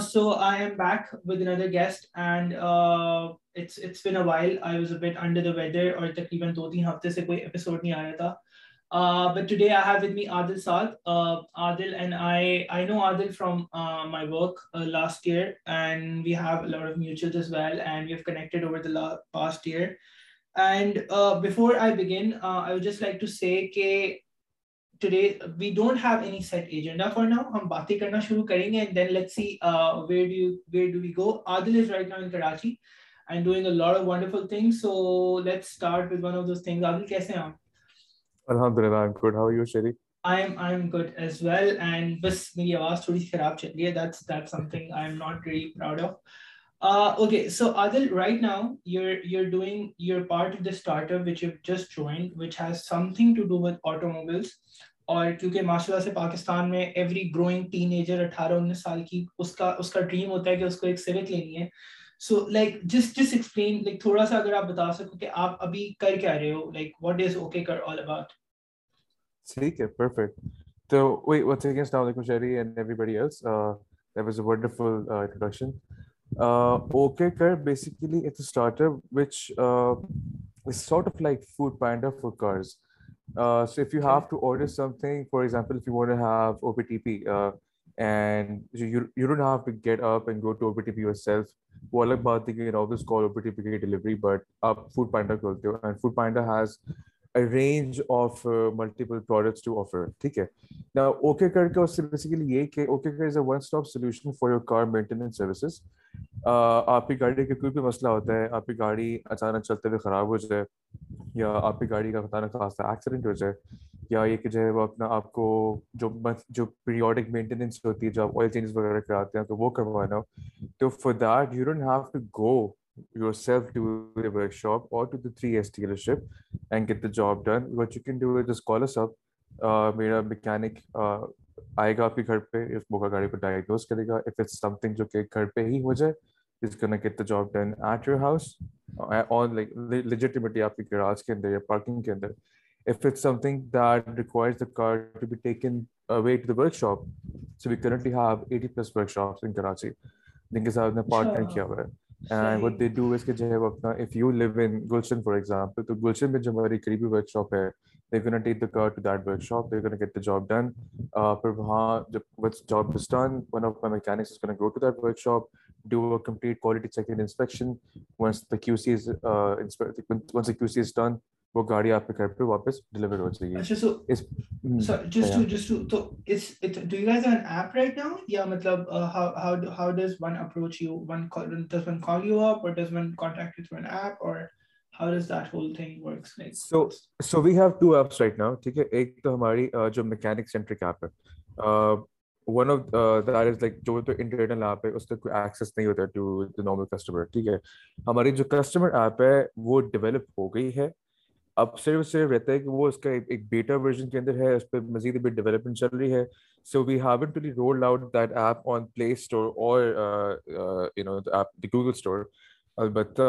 So I am back under گیسٹر weather اور دو تین ہفتے سے کوئی سوڈا تھا but today last year and we held over past year endure آئین جسٹ لائک ٹو سے کہ today we don't have any set agenda for now hum baatein karna shuru karenge and then let's see uh, where do you where do we go adil is right now in karachi and doing a lot of wonderful things so let's start with one of those things adil kaise hain aap alhamdulillah i'm good how are you sheri i am i am good as well and bas meri awaaz thodi si kharab chal rahi hai that's that's something i am not really proud of uh, okay, so Adil, right now you're you're doing you're part of the startup which you've just joined, which has something to do with automobiles. اور کیونکہ ماشاء اللہ سے پاکستان میں every growing teenager اٹھارہ انیس سال کی اس کا اس کا ڈریم ہوتا ہے کہ اس کو ایک سیوک لینی ہے۔ سو لائک جسٹ جس ایکسپلین لائک تھوڑا سا اگر آپ بتا سکو کہ آپ ابھی کر کیا رہے ہو؟ Like what is okay car all about ٹھیک ہے پرفیکٹ تو وait one second السلام علیکم شہری and everybody else. Uh, that was a wonderful uh, introduction. Uh, okay kar basically it's a startup which uh, is sort of like food panda Uh, so if you have to order something, for example, if you want to have OPTP uh, and you, you don't have to get up and go to OPTP yourself, وہ الگ بات ہے کہ always call OPTP کی delivery, but آپ food panda کھولتے ہو and food panda has a range of uh, multiple products to offer ٹھیک ہے now okay کر کے اس سے basically یہ کہ okay کر is a one stop solution for your car maintenance services. آپ کی گاڑی کا کوئی بھی مسئلہ ہوتا ہے آپ کی گاڑی اچانک چلتے ہوئے خراب ہو جائے یا آپ کی گاڑی کا خطانہ خاص ایکسیڈنٹ ہو جائے یا یہ کہ جو ہے وہ اپنا آپ کو جو جو پیریوڈک مینٹیننس ہوتی ہے جو آپ آئل چینجز وغیرہ کراتے ہیں تو وہ کروانا ہو تو for that you don't have to go yourself to the workshop اور to the three S dealership and get the job done what you can do this calls up میرا میکینک آئے گا آپ کے گھر پہ اس موقع گاڑی کو ڈائگنوز کرے گا اف اٹس سم تھنگ جو کہ گھر پہ ہی ہو جائے is gonna get the job done at your house on like legitimacy آپ کی گراج کے اندر یا پارکنگ کے اندر if it's something that requires the car to be taken away to the workshop so we currently have 80 plus workshops in Karachi. جن کے ساتھ نے partner کیا ہوا ہے اینڈ وٹ دے ڈو اس کے جو ہے وہ اپنا if you live in Gulshan for example تو گلشن میں جو ہماری قریبی ورک شاپ ہے they can take the car to that workshop they can get the job done پھر وہاں جب what's job is done one of my mechanics is can go to that workshop do a complete quality check and inspection once the Q C is once the Q C is done وہ گاڑی آپ کے گھر پہ واپس deliver ہو جائے گی۔ اچھا so so just to just to تو اس do you guys have an app right now یا مطلب how how how does one approach you one does one call you up or does one contact you through an app or how does that whole thing works? Like so so we have two apps right now ٹھیک ہے ایک تو ہماری جو mechanic centric app ہے one of that is like جو تو internal app ہے اس کا کوئی ایکسیس نہیں ہوتا ٹو نارمل کسٹمر ٹھیک ہے ہماری جو کسٹمر ایپ ہے وہ ڈیولپ ہو گئی ہے اب صرف صرف رہتا ہے کہ وہ اس کا ایک بیٹا ورژن کے اندر ہے، اس پہ مزید بھی ڈیولپمنٹ چل رہی ہے۔ So we have to roll out that app on play store اور یو نو گوگل اسٹور البتہ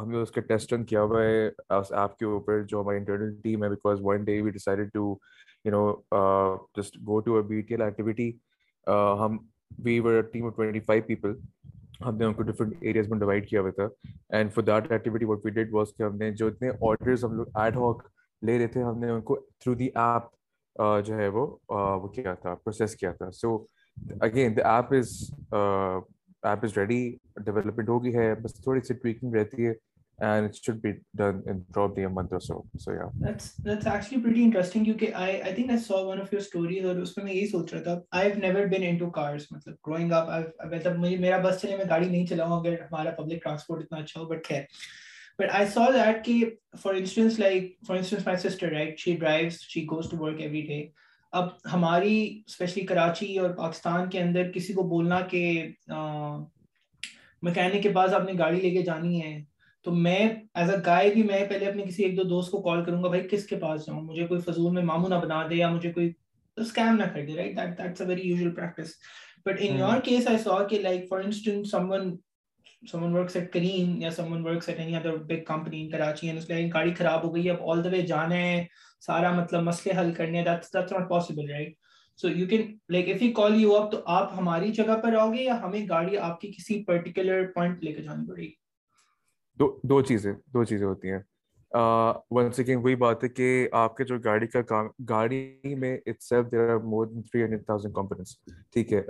ہم نے اس کا ٹیسٹ رن کیا ہوا ہے اس ایپ کے اوپر، جو ہماری انٹرنل ٹیم ہے because one day we decided to you know just go to a B T L activity ہم we were team of twenty five people ہم نے ان کو ڈفرنٹ ایریاز میں ڈیوائڈ کیا ہوا تھا and for that activity what we did was کہ ہم نے جو اتنے آرڈرز ہم لوگ ایڈ ہاک لے رہے تھے، ہم نے ان کو تھرو دی ایپ جو ہے وہ وہ کیا تھا پروسیس کیا تھا۔ So again the app is app is ready development ہو گئی ہے، بس تھوڑی سی ٹویکنگ رہتی ہے۔ And it should be done in probably a month or so so yeah that's that's actually pretty interesting kyunki i i think i saw one of your stories aur usme main yahi soch raha tha i've never been into cars matlab growing up i've matlab mujhe mera bus chale main gaadi nahi chalaunga agar hamara public transport itna acha ho but khair but i saw that ki for instance like for instance my sister right she drives she goes to work every day اب ہماری especially Karachi اور پاکستان کے اندر کسی کو بولنا کہ mechanic کے پاس آپ نے گاڑی لے کے جانی ہے تو میں ایز اے گائے بھی میں پہلے اپنے کسی ایک دو دوست کو کال کروں گا بھائی کس کے پاس جاؤں؟ مجھے کوئی فضول میں ماموں نہ بنا دے یا مجھے کوئی اسکیم نہ کر دے right that that's a very usual practice but in your case I saw کہ like for instance someone someone works at Kareem یا someone works at any other big company in Karachi and it's like گاڑی خراب ہو گئی اب all the way جانا ہے سارا مطلب مسئلے حل کرنے that's that's not possible right? So you can like if you call you up تو آپ ہماری جگہ پر آؤ گے یا ہمیں گاڑی آپ کی کسی پرٹیکولر پوائنٹ لے کے جانی پڑے گی دو دو چیزیں دو چیزیں ہوتی ہیں۔ ون سیکنڈ وہی بات ہے کہ آپ کے جو گاڑی کا کام گاڑی میں itself there are more than three hundred thousand components ٹھیک ہے۔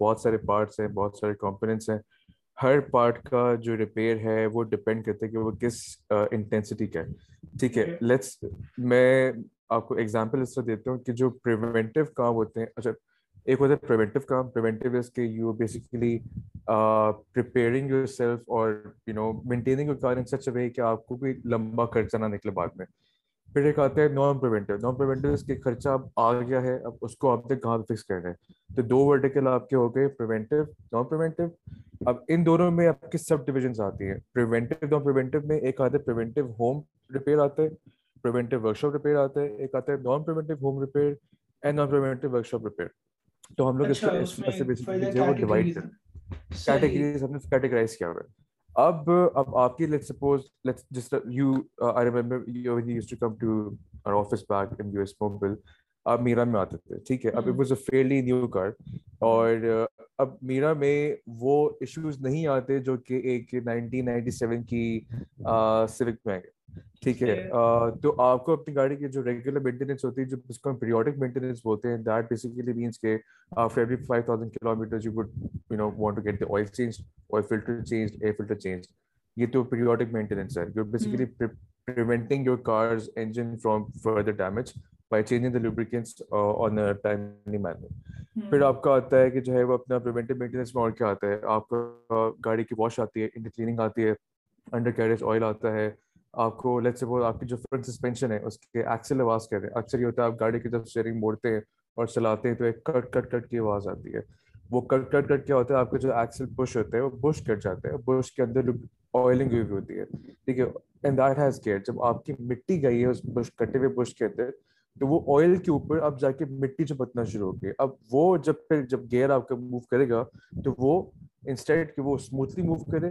بہت سارے پارٹس ہیں بہت سارے کمپوننٹس ہیں۔ ہر پارٹ کا جو ریپیئر ہے وہ ڈپینڈ کرتا ہے کہ وہ کس انٹینسٹی کا ہے۔ ٹھیک ہے لیٹس میں آپ کو ایگزامپل اس طرح دیتا ہوں کہ جو پریونٹیو کام ہوتے ہیں اچھا ایک ہوتا ہے پریونٹیو کام. پریونٹیو از کہ you basically preparing yourself اور you know maintaining your car in such a way کہ آپ کو کوئی لمبا خرچہ نہ نکلے بعد میں. پھر ایک آتا ہے نان پریونٹیو نان پریونٹیو اس کے خرچہ اب آ گیا ہے، اب اس کو آپ نے کہاں پہ فکس کر رہے ہیں تو دو ورٹیکل آپ کے ہو گئے پریونٹیو نان پریونٹیو اب ان دونوں میں آپ کی سب ڈویژنس آتی ہیں. پریونٹیو نان پریونٹیو میں ایک آتا ہے پریونٹیو ہوم ریپیئر آتا ہے پریونٹیو ورک شاپ ریپیئر آتا ہے. ایک آتا ہے non preventive home repair and non preventive workshop repair تو ہم لوگ اس کو ڈیوائڈ کیٹیگریز ہم نے کیٹیگرائز کیا ہوا ہے اب اب آپ کی لیٹ سپوز لیٹس جس you I remember you use to come to our office back in U S mobile آپ میرا میں آتے تھے ٹھیک ہے؟ اب it was a fairly new car اور اب میرا میں وہ ایشوز نہیں آتے جو کہ ایک نائنٹین نائنٹی سیون کی سوک میں ٹھیک ہے۔ تو آپ کو اپنی گاڑی کی جو ریگولر مینٹیننس ہوتی ہے جو جس کو ہم پیریوڈک مینٹیننس بولتے ہیں دیٹ بیسیکلی مینس کہ after every five thousand kilometre you would you know want to get the oil change oil filter change air filter change یہ تو پیریوڈک مینٹیننس ہے۔ You basically preventing your car's engine from further damage by changing the lubricants on timely manner پھر آپ کا آتا ہے کہ جو ہے وہ اپنا پریونٹیو مینٹیننس میں اور کیا آتا ہے۔ آپ کا گاڑی کی واش آتی ہے انڈر کلیننگ آتی ہے انڈر کیریج آئل آتا ہے۔ آپ کو لیٹ سپوز آپ کی جو فرنٹ سسپینشن ہے، اس کے ایکسل آواز کہتے ہیں۔ اکثر یہ ہوتا ہے آپ گاڑی کی جب اسٹیئرنگ موڑتے ہیں اور چلاتے ہیں تو ایک کٹ کٹ کٹ کی آواز آتی ہے۔ وہ کٹ کٹ کٹ کیا ہوتا ہے؟ آپ کا جو ایکسل بش ہوتا ہے وہ بش کٹ جاتا ہے بش کے اندر آئلنگ ہوئی ہوتی ہے۔ ٹھیک ہے اینڈ دیٹ ہیز کیئر جب آپ کی مٹی گئی ہے، اس بش کٹے ہوئے بش کے اندر، تو وہ آئل کے اوپر اب جا کے مٹی جو بتنا شروع ہو گئی اب وہ جب پھر جب گیئر آپ کا موو کرے گا، تو وہ انسٹیڈ کہ وہ اسموتھلی موو کرے۔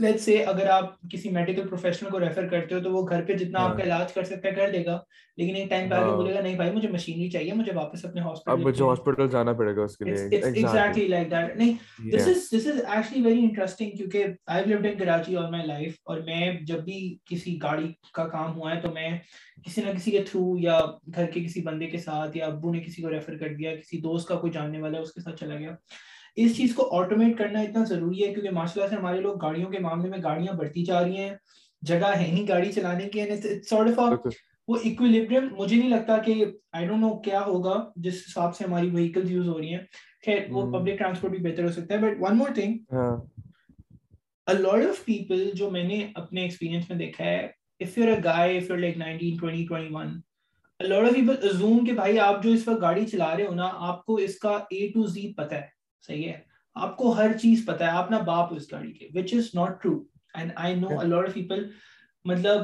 لیٹ سے اگر آپ کسی میڈیکل پروفیشنل کو ریفر کرتے ہو تو وہ گھر پہ جتنا آپ کا علاج کر سکتا ہے کر دے گا لیکن ایک ٹائم پہ آگے بولے گا نہیں بھائی مجھے مشینری چاہیے مجھے واپس اپنے ہاسپٹل مجھے ہاسپٹل جانا پڑے گا اس کے لیے۔ ایگزیکٹلی لائک دیٹ نہیں this is this is actually very interesting کیونکہ I lived in Karachi all my life اور میں جب بھی کسی گاڑی کا کام ہوا ہے تو میں کسی نہ کسی کے تھرو یا گھر کے کسی بندے کے ساتھ یا ابو نے کسی کو ریفر کر دیا کسی دوست کا کوئی جاننے والا ہے اس کے ساتھ چلا گیا۔ اس چیز کو آٹومیٹ کرنا اتنا ضروری ہے کیونکہ ماشاء اللہ سے ہمارے لوگ گاڑیوں کے معاملے میں گاڑیاں بڑھتی جا رہی ہیں جگہ ہے ہی گاڑی چلانے کی وہ اکویلیبریم مجھے نہیں لگتا کہ آئی ڈونٹ نو کیا ہوگا جس حساب سے ہماری وہیکل یوز ہو رہی ہیں۔ خیر وہ پبلک ٹرانسپورٹ بھی بہتر ہو سکتا ہے۔ But one more thing lot of people جو میں نے اپنے ایکسپیرینس میں دیکھا ہے if you're a guy if you're like 19 20 21 lot of people assume کہ بھائی آپ جو اس وقت گاڑی چلا رہے ہو نا آپ کو اس کا اے ٹو زی پتہ ہے۔ صحیح ہے۔ آپ کو ہر چیز پتا ہے آپ نا باپ اس گاڑی کے وچ is not true and I know a lot of people مطلب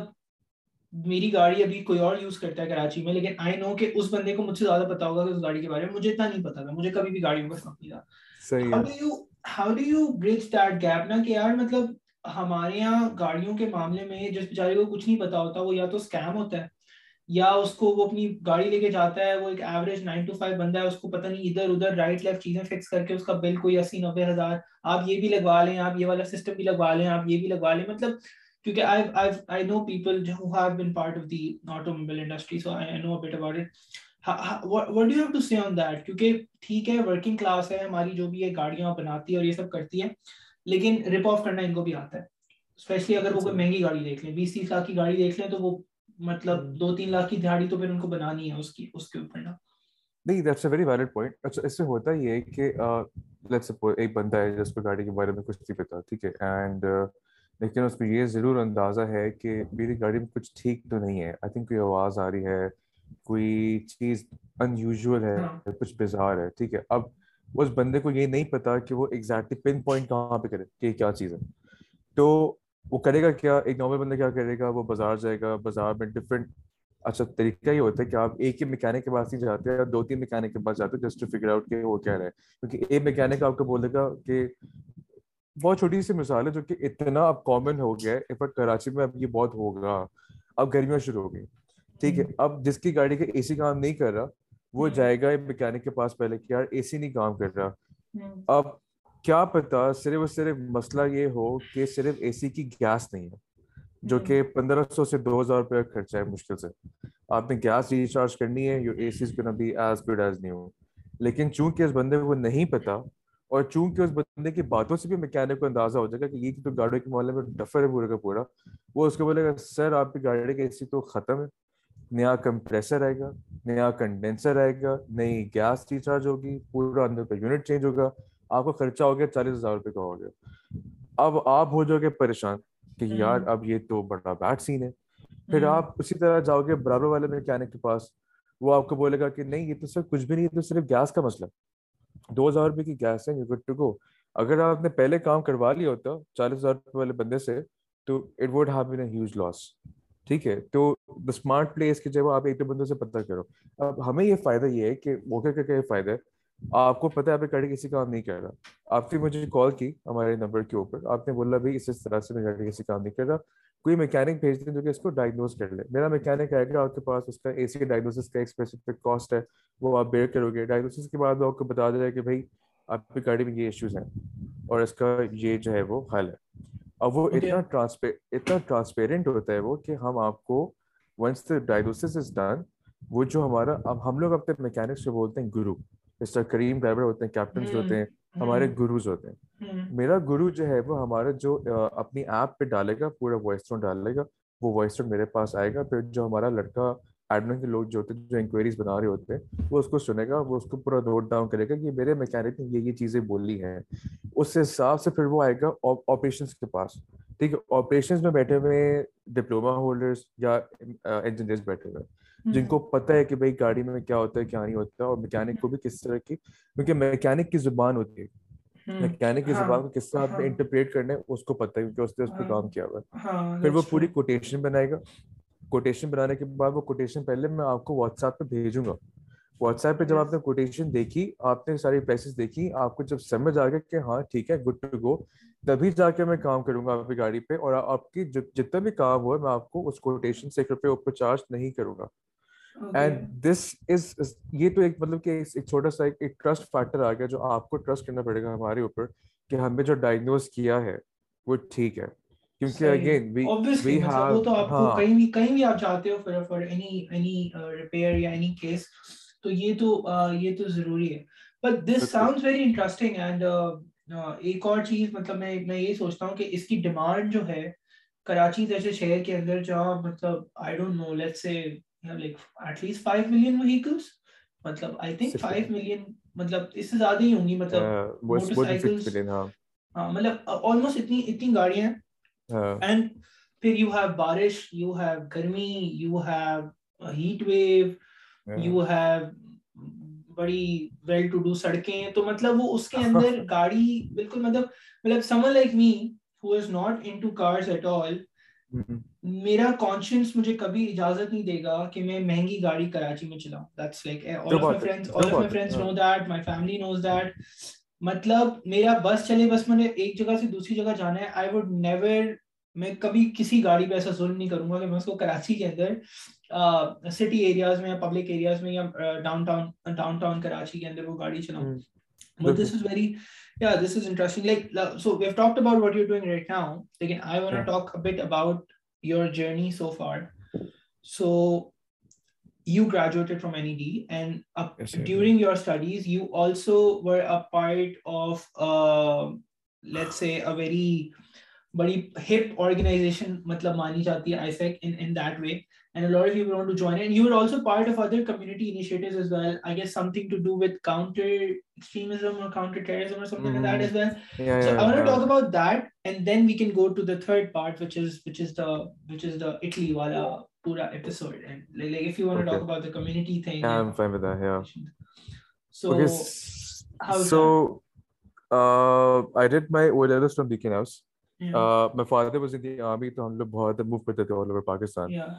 میری گاڑی ابھی کوئی اور یوز کرتا ہے کراچی میں لیکن آئی نو کہ اس بندے کو مجھ سے زیادہ پتا ہوگا کہ اس گاڑی کے بارے میں مجھے اتنا نہیں پتا تھا۔ مجھے کبھی بھی گاڑیوں کا شوق نہیں تھا۔ How do you bridge that gap نا کہ یار مطلب ہمارے یہاں گاڑیوں کے معاملے میں جس بیچارے کو کچھ نہیں پتا ہوتا وہ یا تو اسکیم ہوتا ہے۔ یا اس کو وہ اپنی گاڑی لے کے جاتا ہے وہ ایک ایوریج نائن ٹو فائیو بندہ ہے اس کو پتہ نہیں ادھر ادھر رائٹ لیفٹ چیزیں فکس کر کے اس کا بل کوئی اسی نبے ہزار آپ یہ بھی لگوا لیں آپ یہ والا سسٹم بھی لگوا لیں آپ یہ بھی لگوا لیں۔ مطلب کیونکہ I know people who have been part of the automobile industry so I know but about it what do have to see on that کیونکہ ٹھیک ہے ورکنگ کلاس ہے ہماری جو بھی ہے گاڑیاں بناتی ہے اور یہ سب کرتی ہے لیکن رپ آف کرنا ان کو بھی آتا ہے۔ اسپیشلی اگر وہ کوئی مہنگی گاڑی دیکھ لیں بیس تیس لاکھ کی گاڑی دیکھ لیں تو وہ مطلب دو تین لاکھ کی دہاڑی تو پھر ان کو بنانی ہے اس کی اس کے اوپر نا۔ نہیں that's a very valid point اچھا اس سے ہوتا یہ ہے کہ لیٹ سپوز ایک بندہ ہے جس کو گاڑی کے بارے میں کچھ نہیں پتا ٹھیک ہے؟ اینڈ لیکن اس کو یہ ضرور اندازہ ہے کہ میری گاڑی میں کچھ ٹھیک تو نہیں ہے۔ آئی تھنک کوئی آواز آ رہی ہے کوئی چیز ان یوزول ہے کچھ بزار ہے ٹھیک ہے؟ اب اس بندے کو یہ نہیں پتا کہ وہ ایگزیکٹلی پن پوائنٹ کہاں پہ کرے کہ کیا چیز ہے۔ تو وہ کرے گا کیا؟ ایک نارمل بندہ کیا کرے گا؟ وہ بازار جائے گا بازار میں ڈفرینٹ اچھا طریقہ یہ ہوتا ہے کہ آپ ایک ہی میکینک کے پاس نہیں جاتے دو تین میکینک کے پاس جاتے جسٹ ٹو فگر آؤٹ کہ وہ کیا رہے کیونکہ ایک میکینک آپ کو بولے گا کہ بہت چھوٹی سی مثال ہے جو کہ اتنا اب کامن ہو گیا ہے کراچی میں اب یہ بہت ہوگا اب گرمیاں شروع ہو گئی۔ ٹھیک ہے اب جس کی گاڑی کا اے سی کام نہیں کر رہا وہ جائے گا میکینک کے پاس پہلے کہ یار اے سی نہیں کام کر رہا۔ اب کیا پتا صرف اور صرف مسئلہ یہ ہو کہ صرف اے سی کی گیس نہیں ہے جو کہ پندرہ سو سے دو ہزار روپے کا خرچہ ہے مشکل سے۔ آپ نے گیس ریچارج کرنی ہے your A C be as good as new لیکن چونکہ اس بندے کو نہیں پتا اور چونکہ اس بندے کی باتوں سے بھی میکینک کو اندازہ ہو جائے گا کہ یہ تو گاڑی کے معاملے میں ڈفر ہے پورے کا پورا وہ اس کو بولے گا سر آپ کی گاڑی کا اے سی تو ختم ہے۔ نیا کمپریسر آئے گا نیا کنڈینسر آئے گا نئی گیس ریچارج ہوگی پورا اندر کا یونٹ چینج ہوگا۔ آپ کا خرچہ ہو گیا چالیس ہزار روپے کا ہو گیا۔ اب آپ ہو جاؤ گے پریشان کہ یار اب یہ تو بڑا بیڈ سین ہے۔ پھر آپ اسی طرح جاؤ گے برابر والے میکینک کے پاس۔ وہ آپ کو بولے گا کہ نہیں یہ تو سر کچھ بھی نہیں تو صرف گیس کا مسئلہ۔ دو ہزار روپے کی گیس ہے یو گڈ ٹو گو اگر آپ نے پہلے کام کروا لیا ہوتا چالیس ہزار روپے والے بندے سے تو it would have been a huge loss ٹھیک ہے تو دا اسمارٹ پلیس کی جگہ آپ ایک دو بندوں سے پتہ کرو۔ اب ہمیں یہ فائدہ یہ ہے کہ موقع کا یہ فائدہ ہے؟ آپ کو پتا ہے آپ گاڑی کسی کام نہیں کر رہا۔ آپ نے مجھے کال کی ہمارے نمبر کے اوپر۔ آپ نے بولا بھائی اس طرح سے میں گاڑی کسی کام نہیں کر رہا۔ کوئی میکینک بھیج دیں جو کہ اس کو ڈائگنوز کر لے۔ میرا میکینک آئے گا آپ کے پاس اس کا اے سی ڈائگنوسس کا ایک اسپیسیفک کاسٹ ہے وہ آپ بیئر کرو گے۔ ڈائگنوسس کے بعد وہ آپ کو بتا دے کہ بھائی آپ کی گاڑی میں یہ ایشوز ہیں اور اس کا یہ جو ہے وہ حل ہے۔ اب وہ اتنا ٹرانسپیر اتنا ٹرانسپیرنٹ ہوتا ہے وہ کہ ہم آپ کو once the diagnosis is done وہ جو ہمارا اب ہم لوگ اپنے میکینک سے بولتے ہیں گرو۔ مسٹر کریم ڈرائیور ہوتے ہیں کیپٹنس ہوتے ہیں ہمارے گروز ہوتے ہیں. میرا گرو جو ہے وہ ہمارا جو اپنی ایپ پہ ڈالے گا پورا وائس ٹون ڈالے گا وہ وائس ٹون میرے پاس آئے گا پھر جو ہمارا لڑکا ایڈمن کے لوگ جو ہوتے ہیں جو انکوائریز بنا رہے ہوتے ہیں وہ اس کو سنے گا وہ اس کو پورا نوٹ ڈاؤن کرے گا کہ میرے میکینک نے یہ یہ چیزیں بولی ہیں۔ اس حساب سے پھر وہ آئے گا آپریشنس کے پاس۔ ٹھیک ہے آپریشنس میں بیٹھے ہوئے ڈپلوما ہولڈرس یا انجینئرس بیٹھے ہوئے۔ جن کو پتہ ہے کہ بھائی گاڑی میں کیا ہوتا ہے کیا نہیں ہوتا اور میکینک کو بھی کس طرح کی کیونکہ میکینک کی زبان ہوتی ہے۔ میکینک کی زبان کو کس طرح آپ نے انٹرپریٹ کرنا ہے اس کو پتہ ہے کیونکہ اس نے اس پہ کام کیا ہوا ہے۔ پھر وہ پوری کوٹیشن بنائے گا۔ کوٹیشن بنانے کے بعد وہ کوٹیشن پہلے میں آپ کو واٹس ایپ پہ بھیجوں گا۔ واٹس ایپ پہ جب آپ نے کوٹیشن دیکھی آپ نے ساری پیسز دیکھی آپ کو جب سمجھ آ گیا کہ ہاں ٹھیک ہے گڈ ٹو گو تبھی جا کے میں کام کروں گا آپ کی گاڑی پہ اور آپ کی جتنا بھی کام ہوا میں آپ کو اس کوٹیشن سے ایک روپے اوپر چارج نہیں کروں گا۔ اینڈ دس از یہ تو ایک مطلب کہ ایک چھوٹا سا ایک ٹرسٹ فیکٹر آ گیا جو آپ کو ٹرسٹ کرنا پڑے گا ہمارے اوپر کہ ہمیں جو ڈائگنوز کیا ہے وہ ٹھیک ہے. کیونکہ اگین وی ہیو تو آپ کو کہیں بھی کہیں بھی آپ چاہتے ہو for for any any repair یا اینی کیس تو یہ تو یہ تو ضروری ہے. But this sounds very interesting and ایک اور چیز مطلب میں میں یہ سوچتا ہوں کہ اس کی ڈیمانڈ جو ہے کراچی جیسے شہر کے اندر جہاں مطلب I don't know let's say like at least 5 million vehicles. مطلب I think 5 million مطلب اس سے زیادہ ہی ہوں گی مطلب موٹر سائیکلز ہاں۔ مطلب almost اتنی اتنی گاڑیاں and پھر you have بارش you have گرمی you have heat wave you have بڑی ویل ٹو ڈو سڑکیں۔ تو مطلب وہ اس کے اندر گاڑی بالکل مطلب مطلب someone like me who is not into cars at all میرا کانشنس مجھے کبھی اجازت نہیں دے گا کہ میں مہنگی گاڑی کراچی میں چلاؤں. دیٹس لائک دیٹ مطلب میرا بس چلے بس میں نے ایک جگہ سے دوسری جگہ جانا ہے. آئی وڈ نیور میں کبھی کسی گاڑی پہ ایسا ظلم نہیں کروں گا کہ میں اس کو کراچی کے اندر سٹی ایریاز میں یا پبلک ایریاز میں یا downtown downtown Karachi کے اندر وہ گاڑی چلاؤں. But this is very yeah this is interesting. Like so we've talked about what you're doing right now. Again i want to yeah. talk a bit about your journey so far. So you graduated from NED and uh, yes, during your studies, you also were a part of, uh, let's say, a very very hip organization, matlab mani jati hai ISEC in, in that way. And a lot of people want to join it. And you were also part of other community initiatives as well. I guess something to do with counter extremism or counter terrorism or something mm-hmm. like that as well. Yeah, so yeah, I want to yeah. talk about that, and then we can go to the third part, which is which is the which is the Italy wala pura episode. And like, like if you want to okay. talk about the community thing, yeah, I'm fine with that. Yeah. So okay. so uh, I did my O levels from Beacon House. My father was in the army, so we moved all over Pakistan. Uh,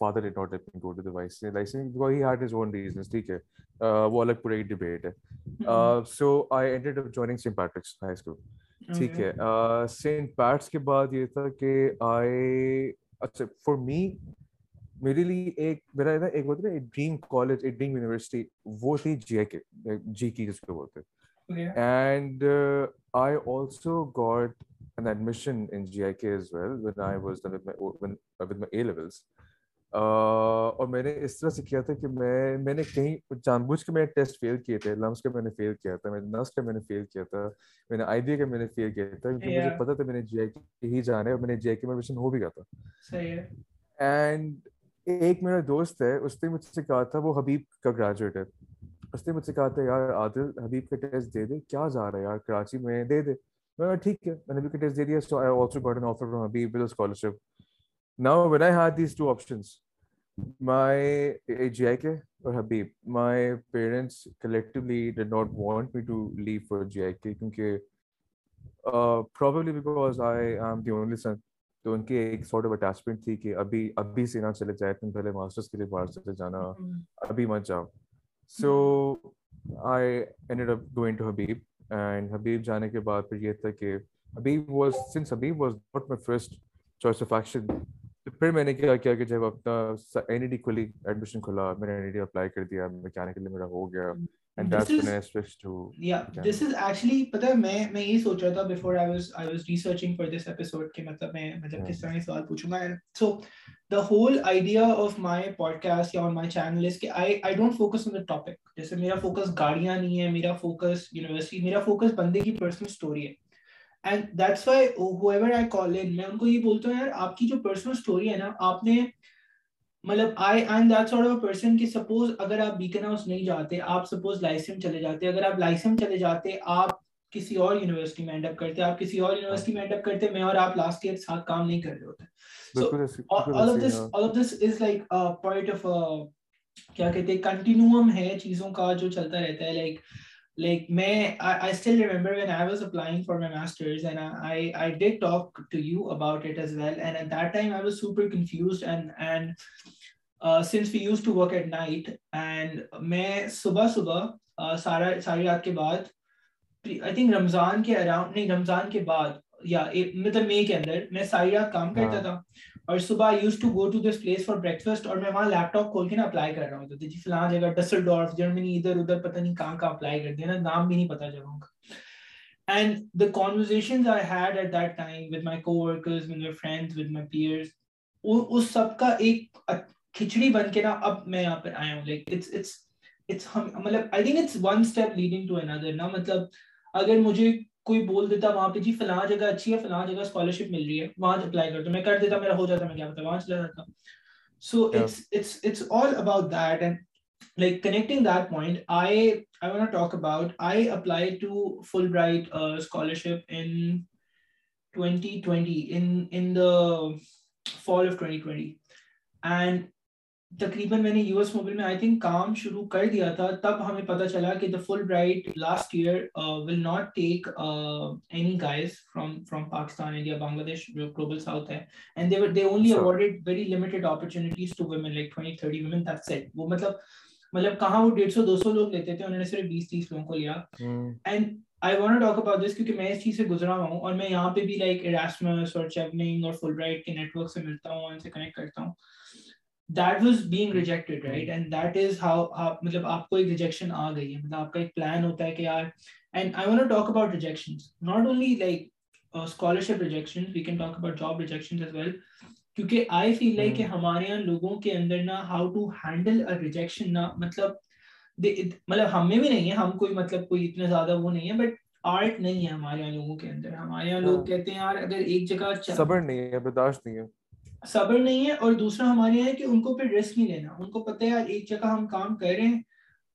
father did not let me go to the head his own reasons ٹھیک ہے وہ الگ پوری debate ہے so I ended up joining Saint Patrick's high school ٹھیک ہے Saint pets کے بعد یہ تھا کہ آئی اچھا فار می میرے لیے ایک میرا ایک بولتے ہیں ڈریم کالج ایک ڈریم یونیورسٹی وہ تھی جے کے جی کی جس کو بولتے and I also got an admission in G I K as well was I was when, with my A. اور میں نے اس طرح سے کیا تھا کہ میں میں نے کہیں جان بوجھ کے میں نے ٹیسٹ فیل کیے تھے لمس کا میں نے فیل کیا تھا میں نے نرس کا میں نے فیل کیا تھا میں نے آئی ڈی کا میں نے فیل کیا تھا کیونکہ مجھے پتا تھا میں نے جے آئی کے ہی جانا ہے اور میں نے جے آئی کے میں ایڈمیشن ہو بھی گیا تھا اینڈ ایک میرا دوست ہے اس نے مجھ سے کہا تھا وہ حبیب کا گریجویٹ ہے اس نے مجھ سے کہا تھا یار عادل حبیب کا ٹیسٹ دے دے کیا جا رہا ہے یار کراچی میں دے دے میں نے ٹھیک ہے میں نے حبیب کا ٹیسٹ دے دیا so I also got an offer from Habib with scholarship now when I had these two options my G I K اور Habib my parents collectively did not want me to leave for G I K کیونکہ probably because I I am the only son تو ان کی ایک sort of attachment تھی کہ ابھی ابھی سے نہ چلے جائے تم پہلے ماسٹرس کے لیے باہر چلے جانا mm-hmm. ابھی مت جاؤ۔ So I end up going to Habib and Habib جانے کے بعد پھر یہ تھا کہ Habib was since Habib was not my first choice of action پھر میں نے کیا کیا کہ جب اپنا این ای ڈی کھلی ایڈمیشن کھلا میں نے این ای ڈی اپلائی کر دیا میکینیکل میرا ہو گیا hmm. اینڈ دیٹس پتہ میں میں یہ سوچ رہا تھا کہ مطلب میں مطلب کس طرح سوال پوچھوں گا یا کہ جیسے میرا فوکس گاڑیاں نہیں ہے میرا فوکس یونیورسٹی میرا فوکس بندے کی پرسنل ہے۔ And that's why I call ان میں ان کو یہ بولتا ہوں یار آپ کی جو پرسنل ہے نا آپ نے مطلب I that sort of person کہ سپوز اگر آپ بیکن ہاؤس نہیں جاتے آپ سپوز لائسم چلے جاتے اگر آپ لائسم چلے جاتے آپ کسی اور یونیورسٹی میں اینڈ اپ کرتے آپ کسی اور یونیورسٹی میں اینڈ اپ کرتے میں اور آپ لاسٹ ایئر ساتھ کام نہیں کر رہے ہوتے۔ All of this all of this is like of کیا کہتے ہیں کنٹینیوم ہے چیزوں کا جو چلتا رہتا ہے لائک like, ساری رات کے بعد رمضان کے بعد یا مطلب مے کے اندر میں ساری رات کام کرتا تھا اور صبح use to go to this place for breakfast اور میں وہاں لیپ ٹاپ کھول کے نا اپلائی کر رہا ہوں۔ تو جی فلاں جگہ ڈسل ڈورف جرمنی ادھر ادھر پتہ نہیں کہاں کہاں اپلائی کر دیا نا، نام بھی نہیں پتا جگہوں کا۔ And the conversation I had at that time with my coworkers with my friends with my peers اس سب کا ایک کھچڑی بن کے نا اب میں یہاں پر آیا ہوں۔ لائک اٹس اٹس اٹس مطلب I think it's one step leading to اندر نا۔ مطلب اگر مجھے کوئی بول دیتا وہاں پہ جی فلاں جگہ اچھی ہے فلاں جگہ اسکالرشپ مل رہی ہے وہاں اپلائی کرتا دو میں کر دیتا میرا ہو جاتا میں کیا پتا وہاں چلا جاتا۔ So it's it's all about that and like connecting that point i i want to talk about i applied to fulbright uh, scholarship in 2020 in in the fall of 2020 and تقریباً میں نے یو ایس موبائل میں I think کام شروع کر دیا تھا تب ہمیں پتا چلا کہ the Fulbright last year will not take any guys from from Pakistan India Bangladesh جو گلوبل ساؤتھ ہے. And they they only awarded very limited opportunities to women like 20 30 women that's it وہ مطلب مطلب کہاں وہ ڈیڑھ سو دو سو لوگ لیتے تھے انہوں نے صرف بیس تیس لوگوں کو لیا. And I want talk about this کیونکہ میں اس چیز سے گزرا ہوں اور میں یہاں پہ بھی لائک ایراسمس اور چیوننگ اور فل برائٹ کے نیٹ ورک سے ملتا ہوں اور ان سے کنیکٹ کرتا ہوں۔ That was being rejected right and that is how مطلب آپ کو ایک ریجیکشن آ گئی ہے. مطلب آپ کا ایک پلان ہوتا ہے کہ یار and I want talk about rejection not only like scholarship rejection we can talk about job rejection as well کیونکہ آئی فیل لائک کہ ہمارے یہاں لوگوں کے اندر نا how to handle a rejection نا مطلب مطلب ہم میں بھی نہیں ہے. ہم کوئی مطلب کوئی اتنا زیادہ وہ نہیں ہے بٹ آرٹ نہیں ہے ہمارے یہاں لوگوں کے اندر. ہمارے یہاں لوگ hmm. کہتے ہیں یار اگر ایک جگہ صبر نہیں ہے برداشت نہیں ہے۔ صبر نہیں ہے اور دوسرا ہمارے ہے کہ ان کو پھر رسک نہیں لینا۔ ان کو پتہ ہے یار ایک جگہ ہم کام کر رہے ہیں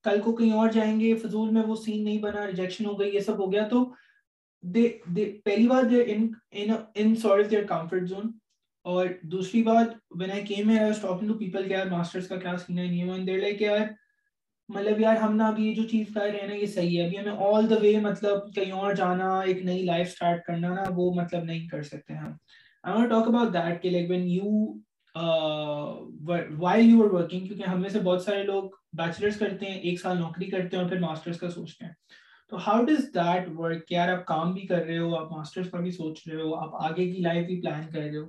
کل کو کہیں اور جائیں گے فضول میں وہ سین نہیں بنا ریجیکشن ہو گئی یہ سب ہو گیا۔ تو they, they, پہلی بات in sort of their comfort zone اور دوسری بات when I came here I was talking to people کہ یار ماسٹرز کا کیا سین ہے نہیں ہے and لائک like یار مطلب یار ہم نہ ابھی یہ جو چیز کر رہے ہیں نا یہ صحیح ہے۔ ابھی ہمیں آل دا وے مطلب کہیں اور جانا ایک نئی لائف اسٹارٹ کرنا نا وہ مطلب نہیں کر سکتے ہم۔ I want talk about that کہ like when you why you are working کیونکہ ہم میں سے بہت سارے لوگ بیچلرس کرتے ہیں ایک سال نوکری کرتے ہیں اور پھر ماسٹرس کا سوچتے ہیں تو ہاؤ ڈز دیٹ ورک یار آپ کام بھی کر رہے ہو آپ ماسٹرس کا بھی سوچ رہے ہو آپ آگے کی لائف بھی پلان کر رہے ہو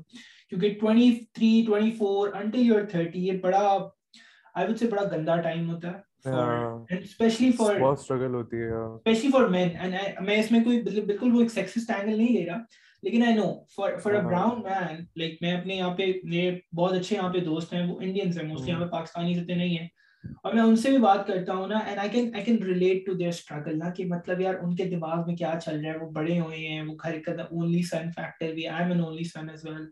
کیونکہ twenty three twenty four until you thirty یہ بڑا آئی وڈ سے بڑا گندا ٹائم ہوتا ہے specially for specially for men میں اس میں کوئی بالکل وہ ایک سیکسسٹ اینگل نہیں لے رہا لیکن I know for for a brown man like میں اپنے یہاں پہ میرے بہت اچھے یہاں پہ دوست ہیں وہ انڈینس ہیں موسٹلی یہاں پہ پاکستانی سے نہیں ہیں۔ اور میں ان سے بھی بات کرتا ہوں نا and I can I can relate to their struggle نا کہ مطلب یار ان کے دماغ میں کیا چل رہا ہے وہ بڑے ہوئے ہیں وہ گھر کا اونلی سن فیکٹر بھی I am an only son as well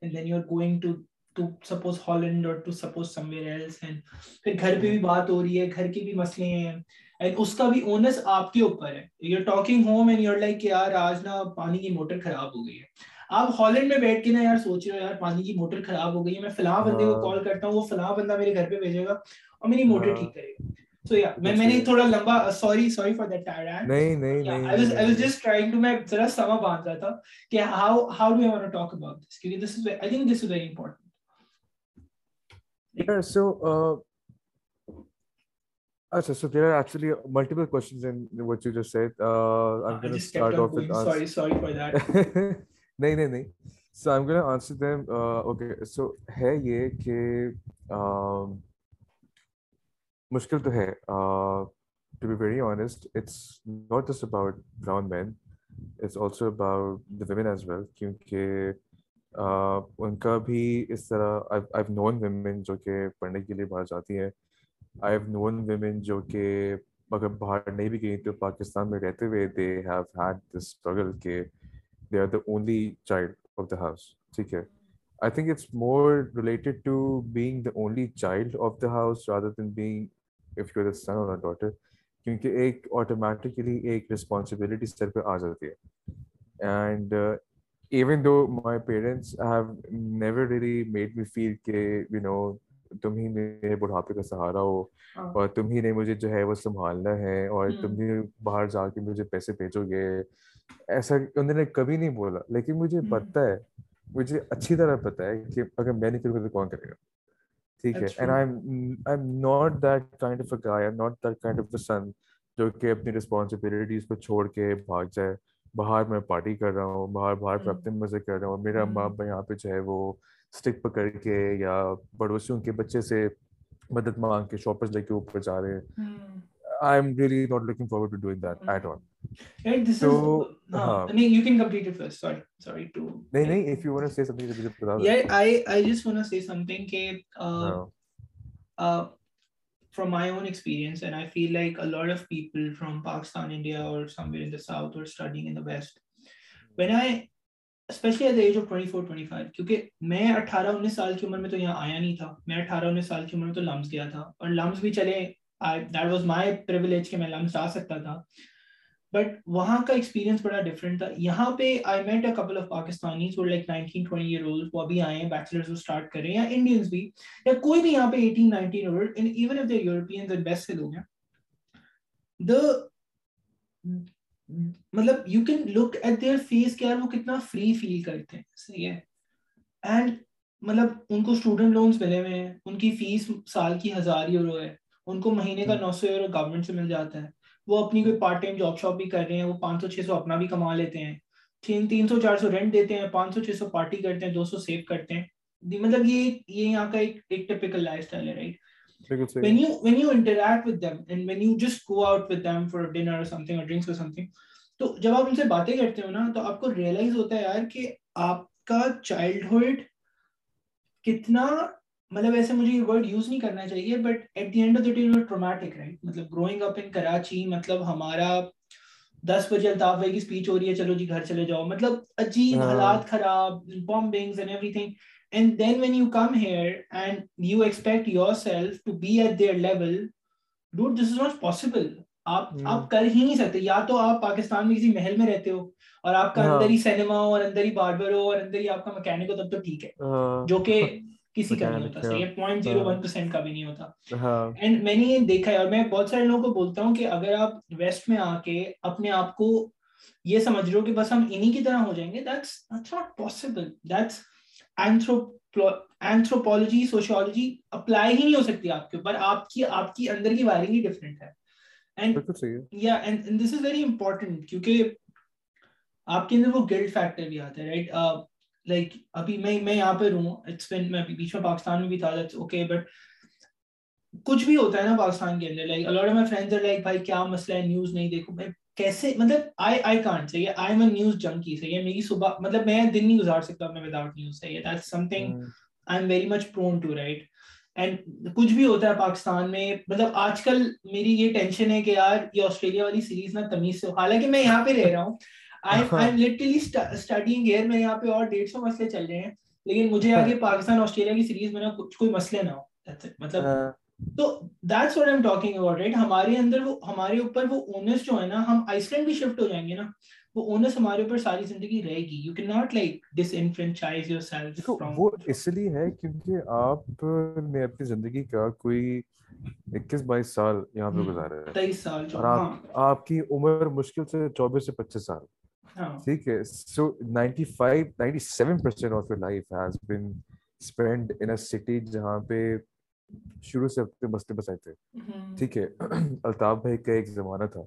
and then you are going to to suppose Holland اور to suppose somewhere else and پھر گھر پہ بھی بات ہو رہی ہے گھر کے بھی مسئلے ہیں اینڈ اس کا بھی اونس آپ کے اوپر ہے. You are talking home and you like یار آج نا پانی کی موٹر خراب ہو گئی ہے. آپ ہالینڈ میں بیٹھ کے نا یار سوچ رہے ہو یار پانی کی موٹر خراب ہو گئی ہے. میں فلاں بندے کو کال کرتا ہوں وہ فلاں بندہ میرے گھر پہ بھیجے گا اور میری موٹر ٹھیک کرے گا. سو یا میں میں نے تھوڑا لمبا sorry sorry for that tire نہیں نہیں نہیں I was I was just trying to میں ذرا سما باندھ رہا تھا کہ how how do I want to talk about this کیونکہ this is I think this is very important so uh, Achha, so there are actually multiple questions in what you just said. Uh, I'm going to start off with answer. Sorry, sorry for that. نہیں نہیں نہیں so I am gonna answer them okay so ہے یہ کہ مشکل تو ہے to be very honest it's not just about brown men it's also about the women as well کیونکہ ان کا بھی اس طرح نون ویمن جو کہ پڑھنے کے لیے باہر جاتی ہیں آئی ہیو نون ویمن جو کہ اگر باہر نہیں بھی گئی تو پاکستان میں رہتے ہوئے they have had this struggle that they are the only child of the house ٹھیک ہے I think it's more related to being the only child of the house rather than being if you the son اور daughter کیونکہ ایک automatically ایک responsibility سر پہ آ جاتی ہے and even though my parents have never really made me feel کہ you نو تم ہی میرے بڑھاپے کا سہارا ہو اور تم ہی نے مجھے جو ہے وہ سنبھالنا ہے اور تم ہی باہر جا کے مجھے پیسے بھیجو گے۔ ایسا انہوں نے کبھی نہیں بولا لیکن مجھے پتا ہے مجھے اچھی طرح پتا ہے کہ اگر میں نہیں کروں گا تو کون کرے گا؟ ٹھیک ہے and I I am not that kind of a guy not that kind of a son جو کہ اپنی رسپانسبلٹیز کو چھوڑ کے بھاگ جائے۔ باہر میں پارٹی کر رہا ہوں باہر باہر پہ اپنے مزے کر رہا ہوں۔ میرا ماں باپ یہاں پہ جو ہے وہ اسٹک پکڑ کے یا پڑوسیوں کے بچے سے مدد مانگ کے شاپرز لے کے اوپر جا رہے ہیں I am really not looking forward to doing that at all. Uh, uh-huh. I mean, you can complete it first. Sorry, sorry to. نہیں نہیں if you want to say something تو مجھے بتا دو Yeah, I I just want to say something. Ke, uh, ہاں uh, from my own experience, and I feel like a lot of people from Pakistan, India, or somewhere in the south, or studying in the west. When I, especially at the age of 24, 25, کیونکہ میں اٹھارہ انیس سال کی عمر میں تو یہاں آیا نہیں تھا۔ میں اٹھارہ انیس سال کی عمر میں تو لمس گیا تھا۔ اور لمس بھی چلے دیٹ واز مائی پریولیج کہ میں لمس جا سکتا تھا۔ بٹ وہاں کا ایکسپیرینس بڑا ڈفرینٹ تھا۔ یہاں پہ I met a couple of Pakistanis وہ like nineteen twenty year old وہ ابھی آئے ہیں بیچلرز وہ اسٹارٹ کر رہے ہیں یا انڈینس بھی۔ یا کوئی بھی یہاں پہ eighteen nineteen old even if they Europeans and best سے لوگ ہیں۔ دا مطلب you can look at their face کہ یار وہ کتنا فری فیل کرتے ہیں صحیح ہے۔ اینڈ مطلب ان کو اسٹوڈنٹ لونس ملے ہوئے ہیں ان کی فیس سال کی ہزار یورو ہے ان کو مہینے کا نو سو یورو گورنمنٹ سے مل جاتا ہے۔ وہ اپنی کوئی پارٹ ٹائم جاب شاپ بھی کر رہے ہیں وہ پانچ سو چھ سو اپنا بھی کما لیتے ہیں۔ تین تین سو چار سو رینٹ دیتے ہیں پانچ سو چھ سو پارٹی کرتے ہیں دو سو سیو کرتے ہیں۔ مطلب یہ یہ یہاں کا ایک ایک ٹپیکل لائف اسٹائل ہے right when you when you interact with them and when you just go out with them for dinner or something or drinks or something تو جب آپ ان سے باتیں کرتے ہو نا تو آپ کو ریئلائز ہوتا ہے یار کہ آپ کا چائلڈہڈ کتنا مطلب ایسے مجھے یہ ورڈ یوز نہیں کرنا چاہیے but at the end of the day traumatic right مطلب گروئنگ اپ ان کراچی مطلب ہمارا دس بجے الطاف بھائی کی اسپیچ ہو رہی ہے چلو جی گھر چلے جاؤ مطلب عجیب حالات خراب bombings and everything then when you come here and you expect yourself to be at their level dude this is not possible آپ آپ کر ہی نہیں سکتے یا تو آپ پاکستان میں کسی محل میں رہتے ہو اور آپ کا اندر ہی سینما ہو اور اندر ہی باربر ہو اور اندر ہی آپ کا مکینک ہو تب تو ٹھیک ہے جو کہ کسی کا نہیں ہوتا ہے پوائنٹ زیرو ون پرسینٹ کا بھی نہیں ہوتا اینڈ میں نے یہ دیکھا ہے اور میں بہت سارے لوگوں کو بولتا ہوں کہ اگر آپ ویسٹ میں آ کے اپنے آپ کو یہ سمجھ رہے ہو کہ بس ہم انہی کی طرح ہو جائیں گے that's not possible that's anthropology sociology apply ہی نہیں ہو سکتی آپ کے اوپر آپ کی آپ کی اندر کی وائرنگ ہی ڈفرینٹ ہے. دس از ویری امپورٹنٹ کیونکہ آپ کے اندر وہ گلڈ فیکٹر بھی آتا ہے رائٹ لائک ابھی میں میں یہاں پہ رہوں اٹس بین میں بیچ میں پاکستان میں بھی تھا اوکے بٹ کچھ بھی ہوتا ہے نا پاکستان کے اندر like a lot of my friends are like بھائی کیا مسئلہ ہے نیوز نہیں دیکھو میں کیسے مطلب آئی آئی کانٹ صحیح ہے؟ I am a news junkie صحیح ہے؟ میری صبح مطلب میں دن نہیں گزار سکتا اپنے وداؤٹ نیوز صحیح ہے؟ That's something I am very much prone to right and کچھ بھی ہوتا ہے پاکستان میں مطلب آج کل میری یہ ٹینشن ہے کہ یار یہ آسٹریلیا والی سیریز نا تمیز سے حالانکہ میں یہاں پہ رہ رہا ہوں۔ میں یہاں پہ اور ڈیڑھ سو مسئلے چل رہے ہیں لیکن مجھے آگے پاکستان آسٹریلیا کی سیریز میں نا کچھ کوئی مسئلے نہ ہو مطلب تو that's what am talking about right ہمارے اندر وہ ہمارے اوپر وہ اونس جو ہے نا ہم آئس لینڈ بھی شفٹ ہو جائیں گے نا وہ اونس ہمارے اوپر ساری زندگی رہے گی۔ You can not like disenfranchise yourself وہ اس لیے ہے کیونکہ آپ نے اپنی زندگی کا کوئی اکیس بائیس سال یہاں پہ گزارا ہے۔ تیئیس سال اور آپ کی عمر مشکل سے چوبیس سے پچیس سال۔ ٹھیک ہے so ninety five ninety seven percent of your life has been spend in city جہاں پہ شروع سے اپنے مسئلے بسائے تھے ٹھیک ہے۔ الطاف بھائی کا ایک زمانہ تھا۔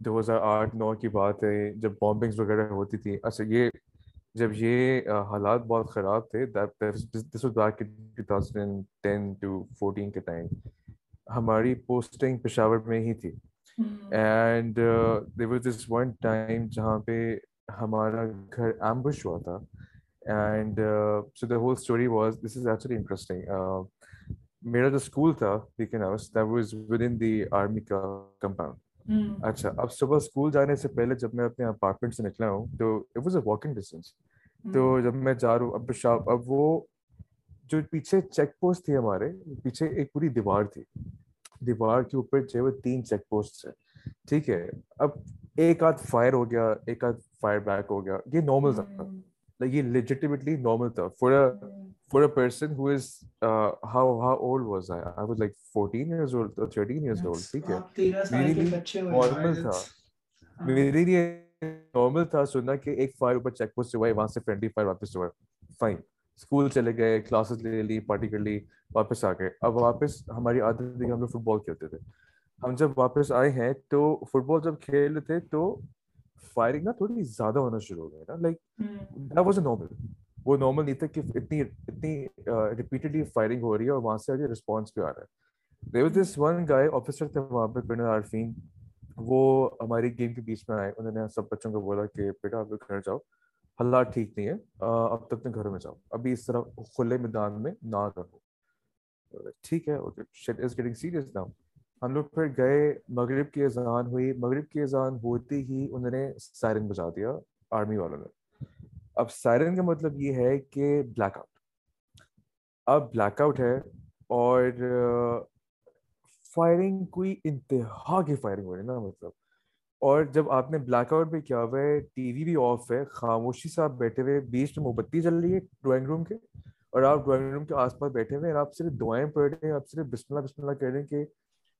دو ہزار آٹھ نو کی بات ہے۔ جب بامبنگس وغیرہ ہوتی تھی اچھا یہ جب یہ حالات بہت خراب تھے کے ٹائم ہماری پوسٹنگ پشاور میں ہی تھی۔ And was this one time جہاں پہ ہمارا گھر ایمبش ہوا تھا۔ And so the whole story was this is actually interesting میرا جو اسکول تھا was with in the army کا کمپاؤنڈ اچھا اب صبح اسکول جانے سے پہلے جب میں اپنے اپارٹمنٹ سے نکلا ہوں تو it was a walking distance تو جب میں جا رہا ہوں اب شاپ اب وہ جو پیچھے چیک پوسٹ تھی ہمارے پیچھے ایک پوری دیوار تھی دیوار کے اوپر جو ہے وہ تین چیک پوسٹ ہیں ٹھیک ہے اب ایک آدھ فائر ہو گیا ایک آدھ فائر بیک ہو گیا یہ نارمل تھا یہ لیجیٹیمیٹلی نارمل تھا for for a person who is how how old was I I was like fourteen years old thirteen years old ٹھیک ہے میرے لیے نارمل تھا میرے لیے نارمل تھا سننا کہ ایک فائر اوپر چیک پوسٹ ہوا ہے وہاں سے فرینڈلی فائر واپس ہوا فائن اسکول چلے گئے کلاسز لے لی پارٹی کر لی واپس آ گئے اب واپس ہماری عادت تھی کہ ہم لوگ فٹ بال کھیلتے تھے ہم جب واپس آئے ہیں تو فٹ بال جب کھیل رہے تھے تو فائرنگ نا تھوڑی زیادہ ہونا شروع ہو گئی نا like that was a normal وہ نارمل نہیں تھا کہ اتنی اتنی ریپیٹڈلی فائرنگ ہو رہی ہے اور وہاں سے آگے رسپانس بھی آ رہا ہے۔ There was this one guy officer تھے وہاں پہ کرنل عارفین۔ وہ ہماری گیم کے بیچ میں آئے۔ انہوں نے سب بچوں کو بولا کہ بیٹا آپ لوگ گھر جاؤ۔ حالات ٹھیک نہیں ہے۔ اب تک اپنے گھروں میں جاؤ۔ ابھی اس طرح کھلے میدان میں نہ رہو۔ ٹھیک ہے سیریس ناؤ ہم لوگ پھر گئے، مغرب کی اذان ہوئی۔ مغرب کی اذان ہوتے ہی انہوں نے سائرن بجا دیا آرمی والوں نے۔ اب سائرن کا مطلب یہ ہے کہ بلیک آؤٹ اب بلیک آؤٹ ہے اور فائرنگ کوئی انتہا کی فائرنگ ہو رہی ہے نا مطلب۔ اور جب آپ نے بلیک آؤٹ بھی کیا ہوا ہے، ٹی وی بھی آف ہے، خاموشی سے آپ بیٹھے ہوئے، بیچ میں موم بتی چل رہی ہے ڈرائنگ روم کے۔ اور آپ ڈرائنگ روم کے آس پاس بیٹھے ہوئے ہیں آپ صرف دعائیں پڑھ رہے ہیں، آپ صرف بسم اللہ بسم اللہ کہہ رہے ہیں کہ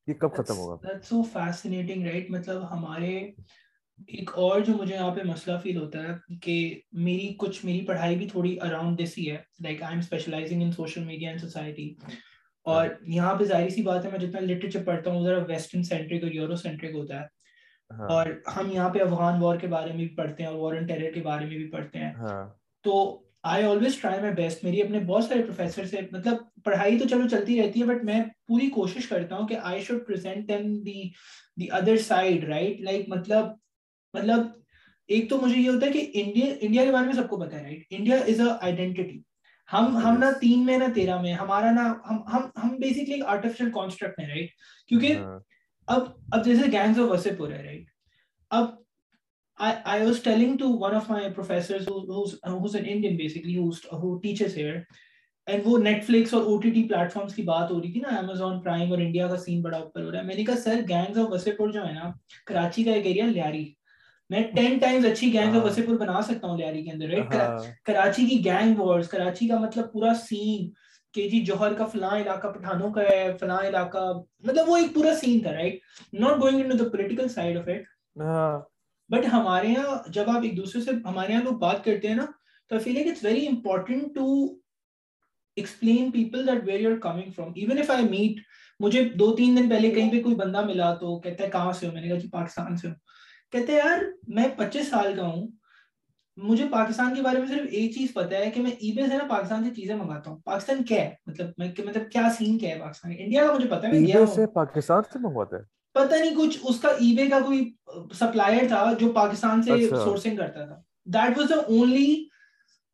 یہ کب ختم ہوگا؟ سو فیسنیٹنگ رائٹ مطلب ہمارے ایک اور جو مجھے یہاں پہ مسئلہ فیل ہوتا ہے کہ میری کچھ میری پڑھائی بھی تھوڑی اراؤنڈ دس ہی ہے. Like I am specialising in social media and society اور یہاں پہ ظاہر سی بات ہے میں جتنا لٹریچر پڑھتا ہوں ذرا ویسٹرن سینٹرک اور یورو سینٹرک ہوتا ہے. ہاں۔ اور ہم یہاں پہ افغان وار کے بارے میں بھی پڑھتے ہیں اور وار اینڈ ٹیرر کے بارے میں بھی پڑھتے ہیں. ہاں۔ تو I always try my best میری اپنے بہت سارے پروفیسر سے مطلب پڑھائی تو چلو چلتی رہتی ہے بٹ میں پوری کوشش کرتا ہوں کہ I should present them the the other side right like مطلب مطلب ایک تو مجھے یہ ہوتا ہے کہ انڈیا انڈیا کے بارے میں سب کو پتا ہے right India is a identity ہم ہم نہ تین میں نہ تیرہ میں ہمارا نا ہم ہم ہم بیسکلی ایک آرٹیفیشل کانسٹرکٹ ہیں رائٹ کیونکہ ہاں۔ اب اب جیسے گینگز آف وسپ ہو رہا ہے رائٹ اب I, I was telling to one of my professors who, who's, who's an Indian basically who's, who teaches here and وہ نیٹ فلکس اور O T T platforms کی بات ہو رہی تھی نا امیزون پرائم اور انڈیا کا سین بڑا اوپر ہو رہا ہے۔ میں نے کہا سر گینگز آف وسے پور جو ہے نا کراچی کا ایک ایریا لیاری۔ میں ٹین ٹائمز اچھی گینگ آف وسے پور بنا سکتا ہوں لیاری کے اندر رائٹ کراچی کی گینگ وارز کراچی کا مطلب پورا سین کہ جی جوہر کا فلاں علاقہ پٹھانوں کا ہے فلاں علاقہ مطلب وہ ایک پورا سین تھا right not going the political side of it but ہمارے یہاں جب آپ ایک دوسرے سے ہمارے یہاں لوگ بات کرتے ہیں نا تو I feel it's very important to explain people that where you are coming from even if I meet مجھے دو تین دن پہلے کہیں پہ کوئی بندہ ملا تو کہتا ہے کہاں سے ہو? میں نے کہا جی پاکستان سے ہوں. کہتے یار میں پچیس سال کا ہوں۔ مجھے پاکستان کے بارے میں صرف ایک چیز پتا ہے کہ میں ای بے سے نا پاکستان سے چیزیں منگاتا ہوں۔ پاکستان کیا ہے؟ مطلب میں مطلب کیا سین کیا ہے پاکستان انڈیا کا مجھے پتا ہے میں گیا پاکستان سے منگواتا ہے؟ پتہ نہیں کچھ اس کا ای بے کا کوئی سپلائر تھا جو پاکستان سے سورسنگ کرتا تھا۔ That was the only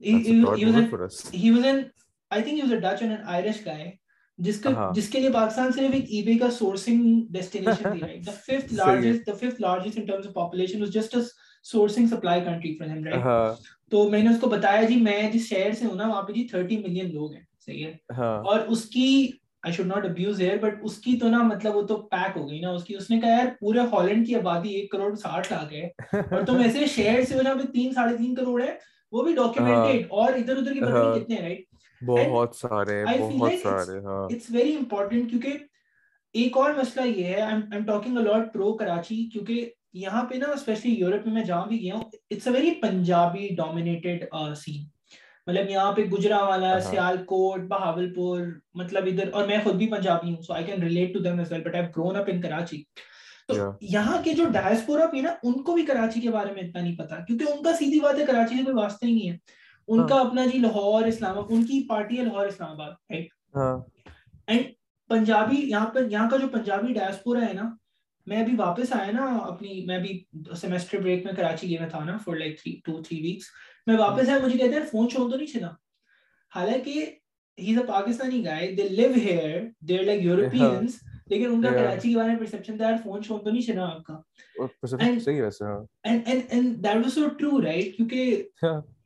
he was an I think he was a Dutch and an Irish guy جس کا جس کے لیے پاکستان صرف ایک ای بے کا سورسنگ ڈیسٹینیشن تھی right the fifth largest the fifth largest in terms of population was just a sourcing supply country for ہم رائٹ تو میں نے اس کو بتایا جی میں جس شہر سے ہوں نا وہاں پہ جی 30 ملین لوگ ہیں صحیح ہے اور اس کی I should not abuse here but اس کی تو نا مطلب وہ تو پیک ہو گئی نا اس کی اس نے کہا یار پورے ہالینڈ کی آبادی ایک کروڑ ساٹھ لاکھ ہے اور تم ایسے شہر سے ہو جہاں پہ تین ساڑھے تین کروڑ ہے وہ بھی ڈاکیومنٹڈ اور ادھر ادھر کی پتہ کتنے ہیں رائٹ بہت سارے بہت سارے ہاں۔ اٹس ویری امپورٹنٹ کیونکہ ایک اور مسئلہ یہ ہے I am talking a lot pro Karachi کیونکہ یہاں پہ نا اسپیشلی یورپ میں میں جہاں بھی گیا ہوں it's a very Punjabi dominated scene مطلب یہاں پہ گجرا والا سیال کوٹ بہاول پور مطلب ادھر اور میں خود بھی پنجابی ہوں so I can relate to them as well but I grown up in Karachi. تو یہاں کے جو ڈائسپورا بھی نا ان کو بھی کراچی کے بارے میں اتنا نہیں پتا کیونکہ ان کا سیدھی بات ہے کراچی سے کوئی واسطہ ہی نہیں ہے۔ ان کا اپنا جی لاہور اسلام آباد ان کی پارٹی ہے لاہور اسلام آباد اینڈ پنجابی یہاں پر یہاں کا جو پنجابی ڈائسپورا ہے نا میں ابھی واپس آیا نا اپنی میں بھی سیمسٹر بریک میں کراچی گیا تھا نا for like two three weeks میں واپس آیا مجھے کہتے ہیں فون چھوڑ تو نہیں چھنا حالانکہ he is a Pakistani guy they live here they like Europeans لیکن ان کا کراچی کے بارے میں پرسپشن تھا فون چھوڑ تو نہیں چھنا آپ کا صحیح ویسے and and and that was so true right کیونکہ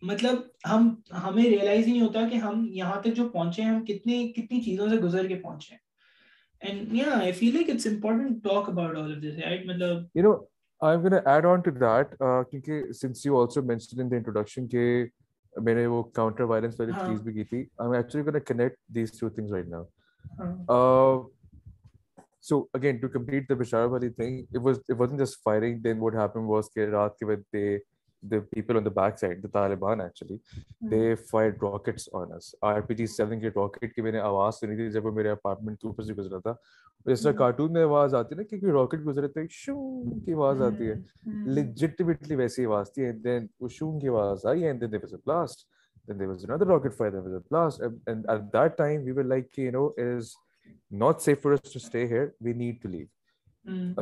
مطلب ہم ہمیں ریئلائز ہی نہیں ہوتا کہ ہم یہاں تک جو پہنچے ہیں ہم کتنی کتنی چیزوں سے گزر کے پہنچے ہیں i feel like it's important to talk about all of this right? Matlab you know i'm going to add on to that uh, kyunki since you also mentioned in the introduction ke میں نے وہ counter violence والی چیز بھی کی تھی I am actually gonna connect these two things right now so again to complete the Bashar والی thing it was it wasn't just firing then what happen was کہ رات کے وقت دے the people on the back side, the Taliban actually, they fired rockets on us. RPG-7 کے rocket کی میں نے آواز سنی تھی جب وہ میرے اپارٹمنٹ کے اوپر سے گزرا تھا جس طرح کارٹون میں آواز آتی ہے نا کہ راکٹ گزرے تو شوں کی آواز آتی ہے لیجٹمیٹلی ویسی آواز تھی اینڈ دین وہ شوں کی آواز آئی and then there was a blast then there was another rocket fire there was a blast. And, and at that time we were like you know it is not safe for us to stay here. We need to leave.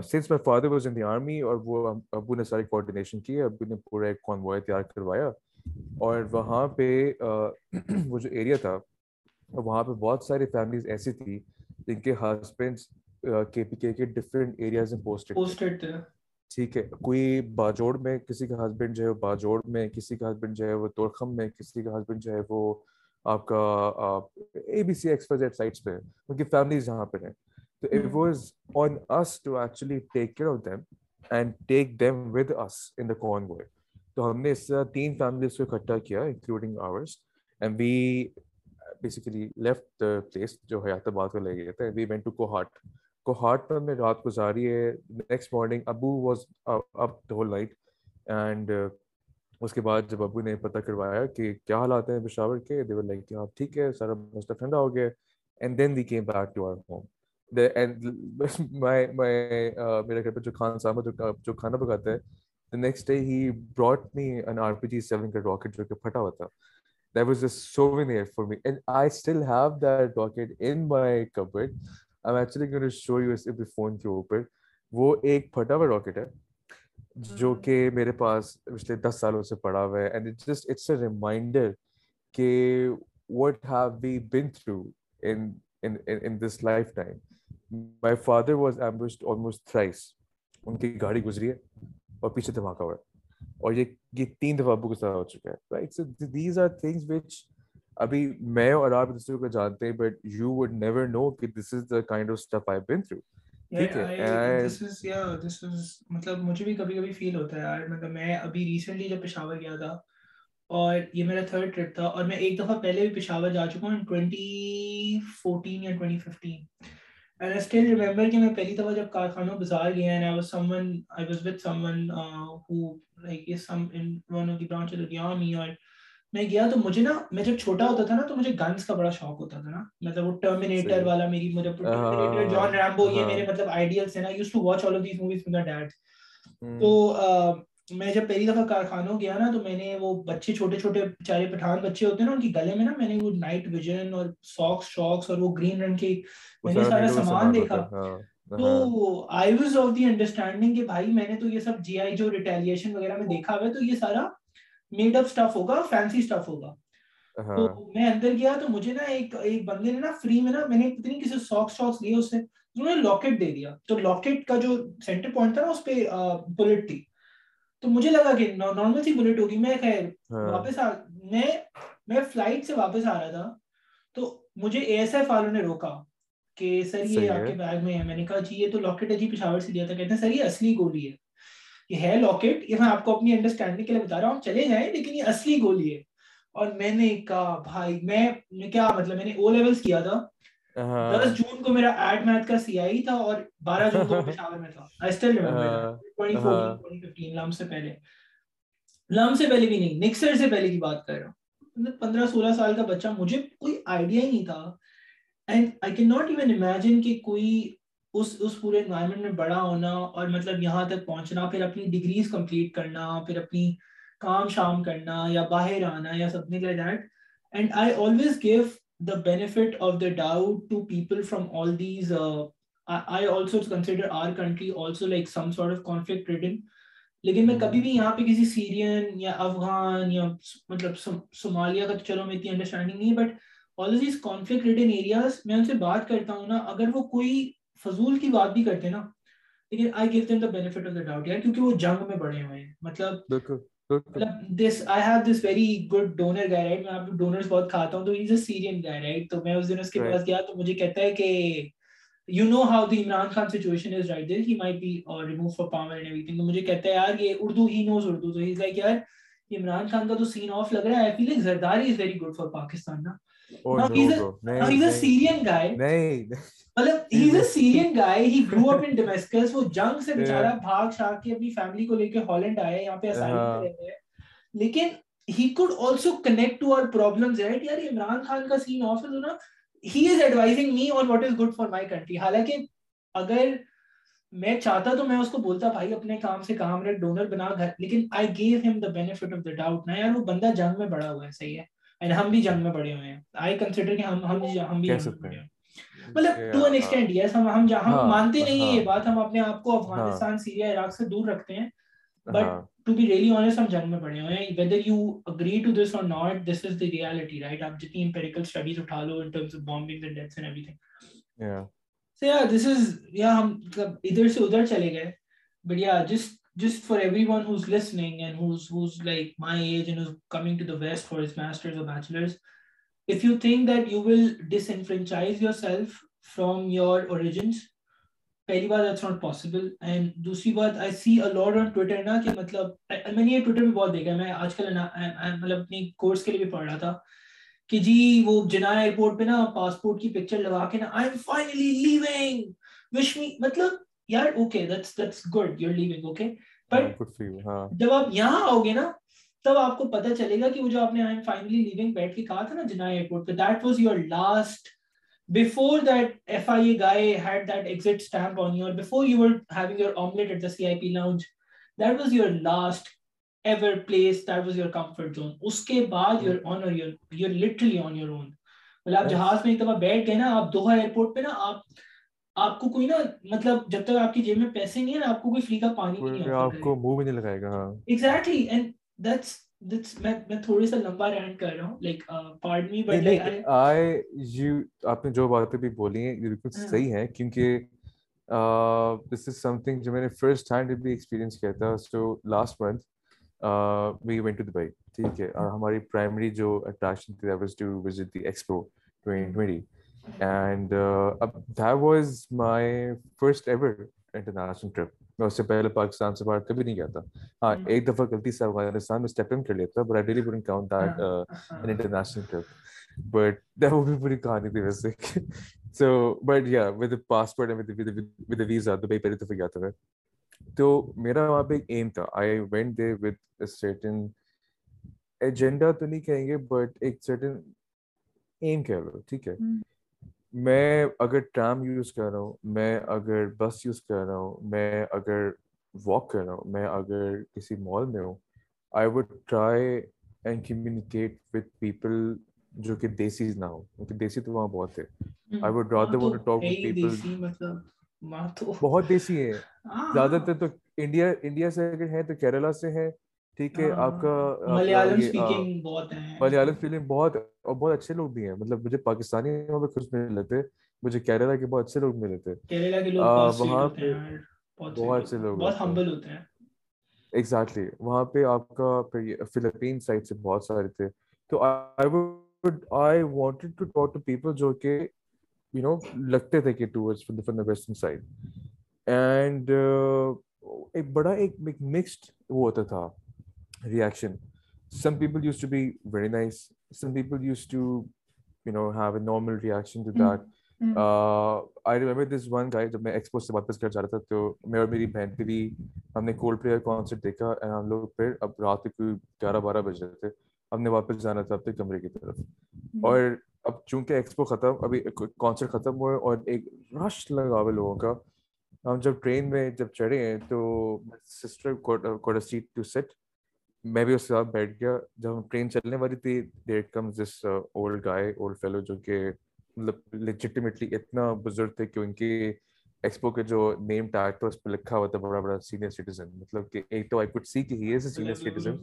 Since my father was in the army اور وہ ابو نے ساری coordination کی ابو نے پورا ایک کانوائے تیار کروایا اور وہاں پہ وہ جو ایریا تھا وہاں پہ بہت ساری فیملیز ایسی تھی جن کے ہسبینڈس کے پی کے کے ڈفرینٹ ایریاز میں پوسٹڈ ٹھیک ہے کوئی باجوڑ میں کسی کا ہسبینڈ جو ہے باجوڑ میں کسی کا ہسبینڈ جو ہے وہ توڑخم میں کسی کا ہسبینڈ جو ہے وہ آپ کا A B C X Y Z sites پہ ان کی فیملیز جہاں پہ ہیں۔ So it mm. was on us to actually take care of them and take them with us in the convoy. تو ہم نے اس طرح تین فیملیز کو اکٹھا کیا including ours and we basically left the place جو حیات آباد کو لے گئے تھے۔ We went to Kohat Kohat پر ہم نے رات گزاری۔ ہے next morning Abu was up the whole night and اس کے بعد جب ابو نے پتہ کروایا کہ کیا حالات ہیں پشاور کے دیور لائک کہ آپ ٹھیک ہے، سارا مسئلہ ٹھنڈا ہو گیا and then we came back to our home میرے گھر پہ جو خان صاحب جو کھانا پکاتا ہے the next day he brought me an R P G seven کا راکٹ جو کہ پھٹا ہوا تھا. That was a souvenir for me and I still have that rocket in my cupboard I am actually show you اپنے phone کے اوپر. وہ ایک پھٹا ہوا راکٹ ہے۔ جو کہ میرے پاس پچھلے دس سالوں سے پڑا ہوا ہے and it just it's a reminder کہ have we been through in in this lifetime my father was almost thrice ان کی گاڑی گزری ہے اور پیچھے دھماکہ ہوا ہے اور یہ یہ تین دفعہ ابو کے ساتھ ہو چکا ہے right so these are things which ابھی میں اور آپ دوسرے کو جانتے ہیں but you would never know کہ this is the kind of stuff I been through ٹھیک ہے مطلب مجھے بھی کبھی کبھی فیل ہوتا ہے یار مطلب میں ابھی ریسنٹلی جب پشاور گیا تھا اور یہ میرا تھرڈ ٹرپ تھا اور میں ایک دفعہ پہلے بھی پشاور جا چکا ہوں ٹوینٹی فورٹین یا twenty fifteen and I still remember کہ میں پہلی دفعہ جب کارخانوں بازار گیا and I was someone I was with someone who like some in one of the branch of the army اور میں گیا تو مجھے نا میں جب چھوٹا ہوتا تھا نا تو مجھے گنس کا بڑا شوق ہوتا تھا نا۔ مطلب وہ ٹرمینیٹر والا میری مجھے ٹرمینیٹر جان ریمبو یہ میرے مطلب آئیڈیلس ہیں نا۔ Use to watch all of these movies with dad تو میں جب پہلی دفعہ کارخانوں گیا نا تو میں نے وہ بچے چھوٹے چھوٹے بیچارے پٹھان بچے ہوتے ہیں نا ان کی گلے میں نا میں نے وہ نائٹ ویژن اور ساکس شاکس اور وہ گرین رنگ کے میں نے سارا سامان دیکھا۔ ہاں، تو I was of the understanding کہ بھائی میں نے تو یہ سب جی آئی جو ریٹیلیشن وغیرہ میں دیکھا ہوا ہے تو یہ سارا میڈ اپ اسٹف ہوگا فینسی اسٹف ہوگا۔ ہاں۔ تو میں اندر گیا تو مجھے نا ایک ایک بندے نے نا فری میں نا میں نے پتہ نہیں کسی ساکس شاکس لیے اس سے انہوں نے لاکٹ دے دیا۔ تو لاکٹ کا جو سینٹر پوائنٹ تھا نا اس پہ بلٹ تھی۔ تو مجھے لگا کہ نارمل سی بلٹ ہوگی۔ میں خیر ہاں۔ واپس آ میں میں فلائٹ سے واپس آ رہا تھا۔ تو مجھے اے ایس ایف والوں نے روکا کہ سر یہ آپ کے بیگ میں ہے۔ میں نے کہا جی یہ تو لاکٹ ہے جی پشاور سے دیا تھا۔ کہتے ہیں سر یہ اصلی گولی ہے۔ یہ ہے لاکٹ یہ میں آپ کو اپنی انڈرسٹینڈنگ کے لیے بتا رہا ہوں چلے جائیں لیکن یہ اصلی گولی ہے۔ اور میں نے کہا بھائی میں کیا مطلب میں نے او لیولس کیا تھا۔ دس جون کو میرا ایڈ میتھ کا سی آئی تھا اور بارہ جون کو پشاور میں تھا۔ آئی اسٹل ریمبر لم سے پہلے۔ لم سے پہلے بھی نہیں نکسر سے پہلے کی بات کر رہا ہوں۔ پندرہ سولہ سال کا بچہ مجھے کوئی آئیڈیا ہی نہیں تھا۔ And I can not even imagine کہ کوئی اس اس پورے انوائرمنٹ میں بڑا ہونا اور مطلب یہاں تک پہنچنا پھر اپنی ڈگریز کمپلیٹ کرنا پھر اپنی کام شام کرنا یا باہر آنا یا سب like that and I always give the benefit of the doubt to people from all these I also consider our country also like some sort of conflict ridden لیکن میں کبھی بھی یہاں پہ کسی سیرین یا افغان یا مطلب صومالیہ کا تو چلو میں اتنی انڈرسٹینڈنگ نہیں but all these conflict ridden areas میں ان سے بات کرتا ہوں نا اگر وہ کوئی فضول کی بات بھی کرتے نا لیکن I give them the benefit of the doubt یار کیونکہ وہ جنگ میں بڑے ہوئے ہیں۔ مطلب مطلب this I have this very good donor guy right میں آپ ڈونرز بہت کھاتا ہوں تو he is a Syrian guy right تو میں اس دن اس کے پاس گیا تو مجھے کہتا ہے کہ you know how the Imran Khan situation is right there he might be remove for power and everything مجھے کہتا ہے یار یہ اردو ہی نوز اردو۔ تو ہی از لائک یار عمران خان کا تو سین آف لگ رہا ہے۔ I feel like Zardari is very good for Pakistan نا۔ سیرین گائے مطلب سیرین گائے ہی گرو اپ ان ڈومیسکس وہ جنگ سے بیچارہ بھاگ شاگ کے اپنی فیملی کو لے کے ہالینڈ آئے یہاں پہ اسائلم رہتے ہیں لیکن he could also connect to our problems right یار عمران خان کا سین آف ہے نا he is advising me on what is good for my country حالانکہ اگر میں چاہتا تو میں اس کو بولتا بھائی اپنے کام سے کام رکھ ڈونر بنا گھر لیکن I give him the benefit of the doubt نا یار وہ بندہ جنگ میں بڑا ہوا ہے صحیح ہے اینڈ ہم بھی جنگ میں بڑے ہوئے ہیں آئی کنسیڈر کہ ہم ہم ہم بھی مطلب ٹو این ایکسٹینٹ یس ہم ہم ہم مانتے نہیں ہیں یہ بات ہم اپنے آپ کو افغانستان سیریا عراق سے دور رکھتے ہیں بٹ ٹو بی ریئلی ہم جنگ میں پڑے ہوئے ہیں whether you agree to this اور not this is the reality right آپ جتنی امپیریکل اسٹڈیز اٹھا لو in terms of bombing and deaths and everything so yeah this is یا ہم ادھر سے ادھر چلے گئے but yeah just just for everyone who's listening and who's who's like my age and who's coming to the west for his masters or bachelors if you think that you will disenfranchise yourself from your origins پہلی بات that's not possible and دوسری بات I see a lot on Twitter نا کہ مطلب میں نے یہ ٹویٹر پہ بہت دیکھا میں آج کل مطلب اپنی کورس کے لیے بھی پڑھ رہا تھا کہ جی وہ جنا ایئرپورٹ پہ نا پاسپورٹ کی پکچر لگا کے نا I am finally leaving wish me مطلب یار okay that's that's good you are leaving okay جب آپ یہاں آؤ گے نا تب آپ کو پتا چلے گا کہ جہاز میں ایک دفعہ بیٹھ گئے نا آپ دوہا ایئرپورٹ پہ نا آپ آپ کو کوئی نا مطلب جب تک آپ کی جیب میں پیسے نہیں ہے نا آپ کو کوئی فری کا پانی نہیں آپ کو منہ بھی نہیں لگائے گا ایگزیکٹلی اینڈ دیٹس آپ نے جو باتیں بھی بولی ہیں بالکل صحیح ہے کیونکہ دس از سم تھنگ جو میں نے فرسٹ ہینڈ بھی ایکسپیرینس کیا تھا۔ So last month we went to Dubai ٹھیک ہے۔ اور ہماری پرائمری جو اٹریکشن تھی was to visit the expo and that was my first ever international trip میں اس سے پہلے پاکستان سے باہر کبھی نہیں گیا تھا ہاں ایک دفعہ غلطی سے افغانستان میں اسٹیپ ان کر لیا تھا but I really wouldn't count that in international trip but that وہ بھی پوری کہانی تھی ویسے so but yeah with passport with visa Dubai پہلی دفعہ گیا تھا میں تو میرا وہاں پہ ایک ایم تھا I went there with certain agenda تو نہیں کہیں گے بٹ ایک سرٹن ایم کہہ لو ٹھیک ہے میں اگر ٹرام یوز کر رہا ہوں میں اگر بس یوز کر رہا ہوں میں اگر واک کر رہا ہوں میں اگر کسی مال میں ہوں I would try and communicate with people جو کہ دیسی نہ ہو کیونکہ دیسی تو وہاں بہت ہے۔ I would rather want to talk with people بہت دیسی ہے زیادہ تر تو انڈیا انڈیا سے اگر ہیں تو کیرلا سے ہیں ٹھیک ہے آپ کا ملیالم اسپیکنگ بہت اور بہت اچھے لوگ بھی ہیں۔ مطلب مجھے پاکستانی وہاں پہ مجھے کیرلا کے بہت اچھے لوگ ملے تھے۔ وہاں پہ بہت اچھے لوگ ہوتے ہیں۔ ایگزیکٹلی وہاں پہ آپ کا فلپین سائڈ سے بہت سارے تھے۔ تو I wanted to talk to people جو کہ یو نو لگتے تھے کہ from the western side and ایک بڑا ایک مکسڈ وہ ہوتا تھا۔ Reaction. Some people used to be very nice. Some people used to, you know, have a normal reaction to that. Mm. Uh, I remember this one guy جب میں expo سے واپس گھر جا رہا تھا تو میں اور میری بہن پہ بھی ہم نے کولڈ پلیئر کانسرٹ دیکھا ہم لوگ پھر اب رات کے گیارہ بارہ بج رہے تھے ہم نے واپس جانا تھا اپنے کمرے کی طرف اور اب چونکہ ایکسپو ختم ابھی کانسرٹ ختم ہوئے اور ایک رش لگا ہوئے لوگوں کا ہم جب ٹرین میں جب چڑھے ہیں تو سسٹر سیٹ ٹو سیٹ میں بھی اس کے ساتھ بیٹھ گیا۔ جب ہم ٹرین چلنے والی تھی that comes this old guy old fellow جو کہ مطلب لیجیٹیمیٹلی اتنا بزرگ تھے کہ ان کی ایکسپو کے جو نیم ٹیگ تھا اس پہ لکھا ہوا تھا بڑا بڑا سینئر سٹیزن مطلب کہ ایک تو آئی کوڈ سی کہ he is a senior citizen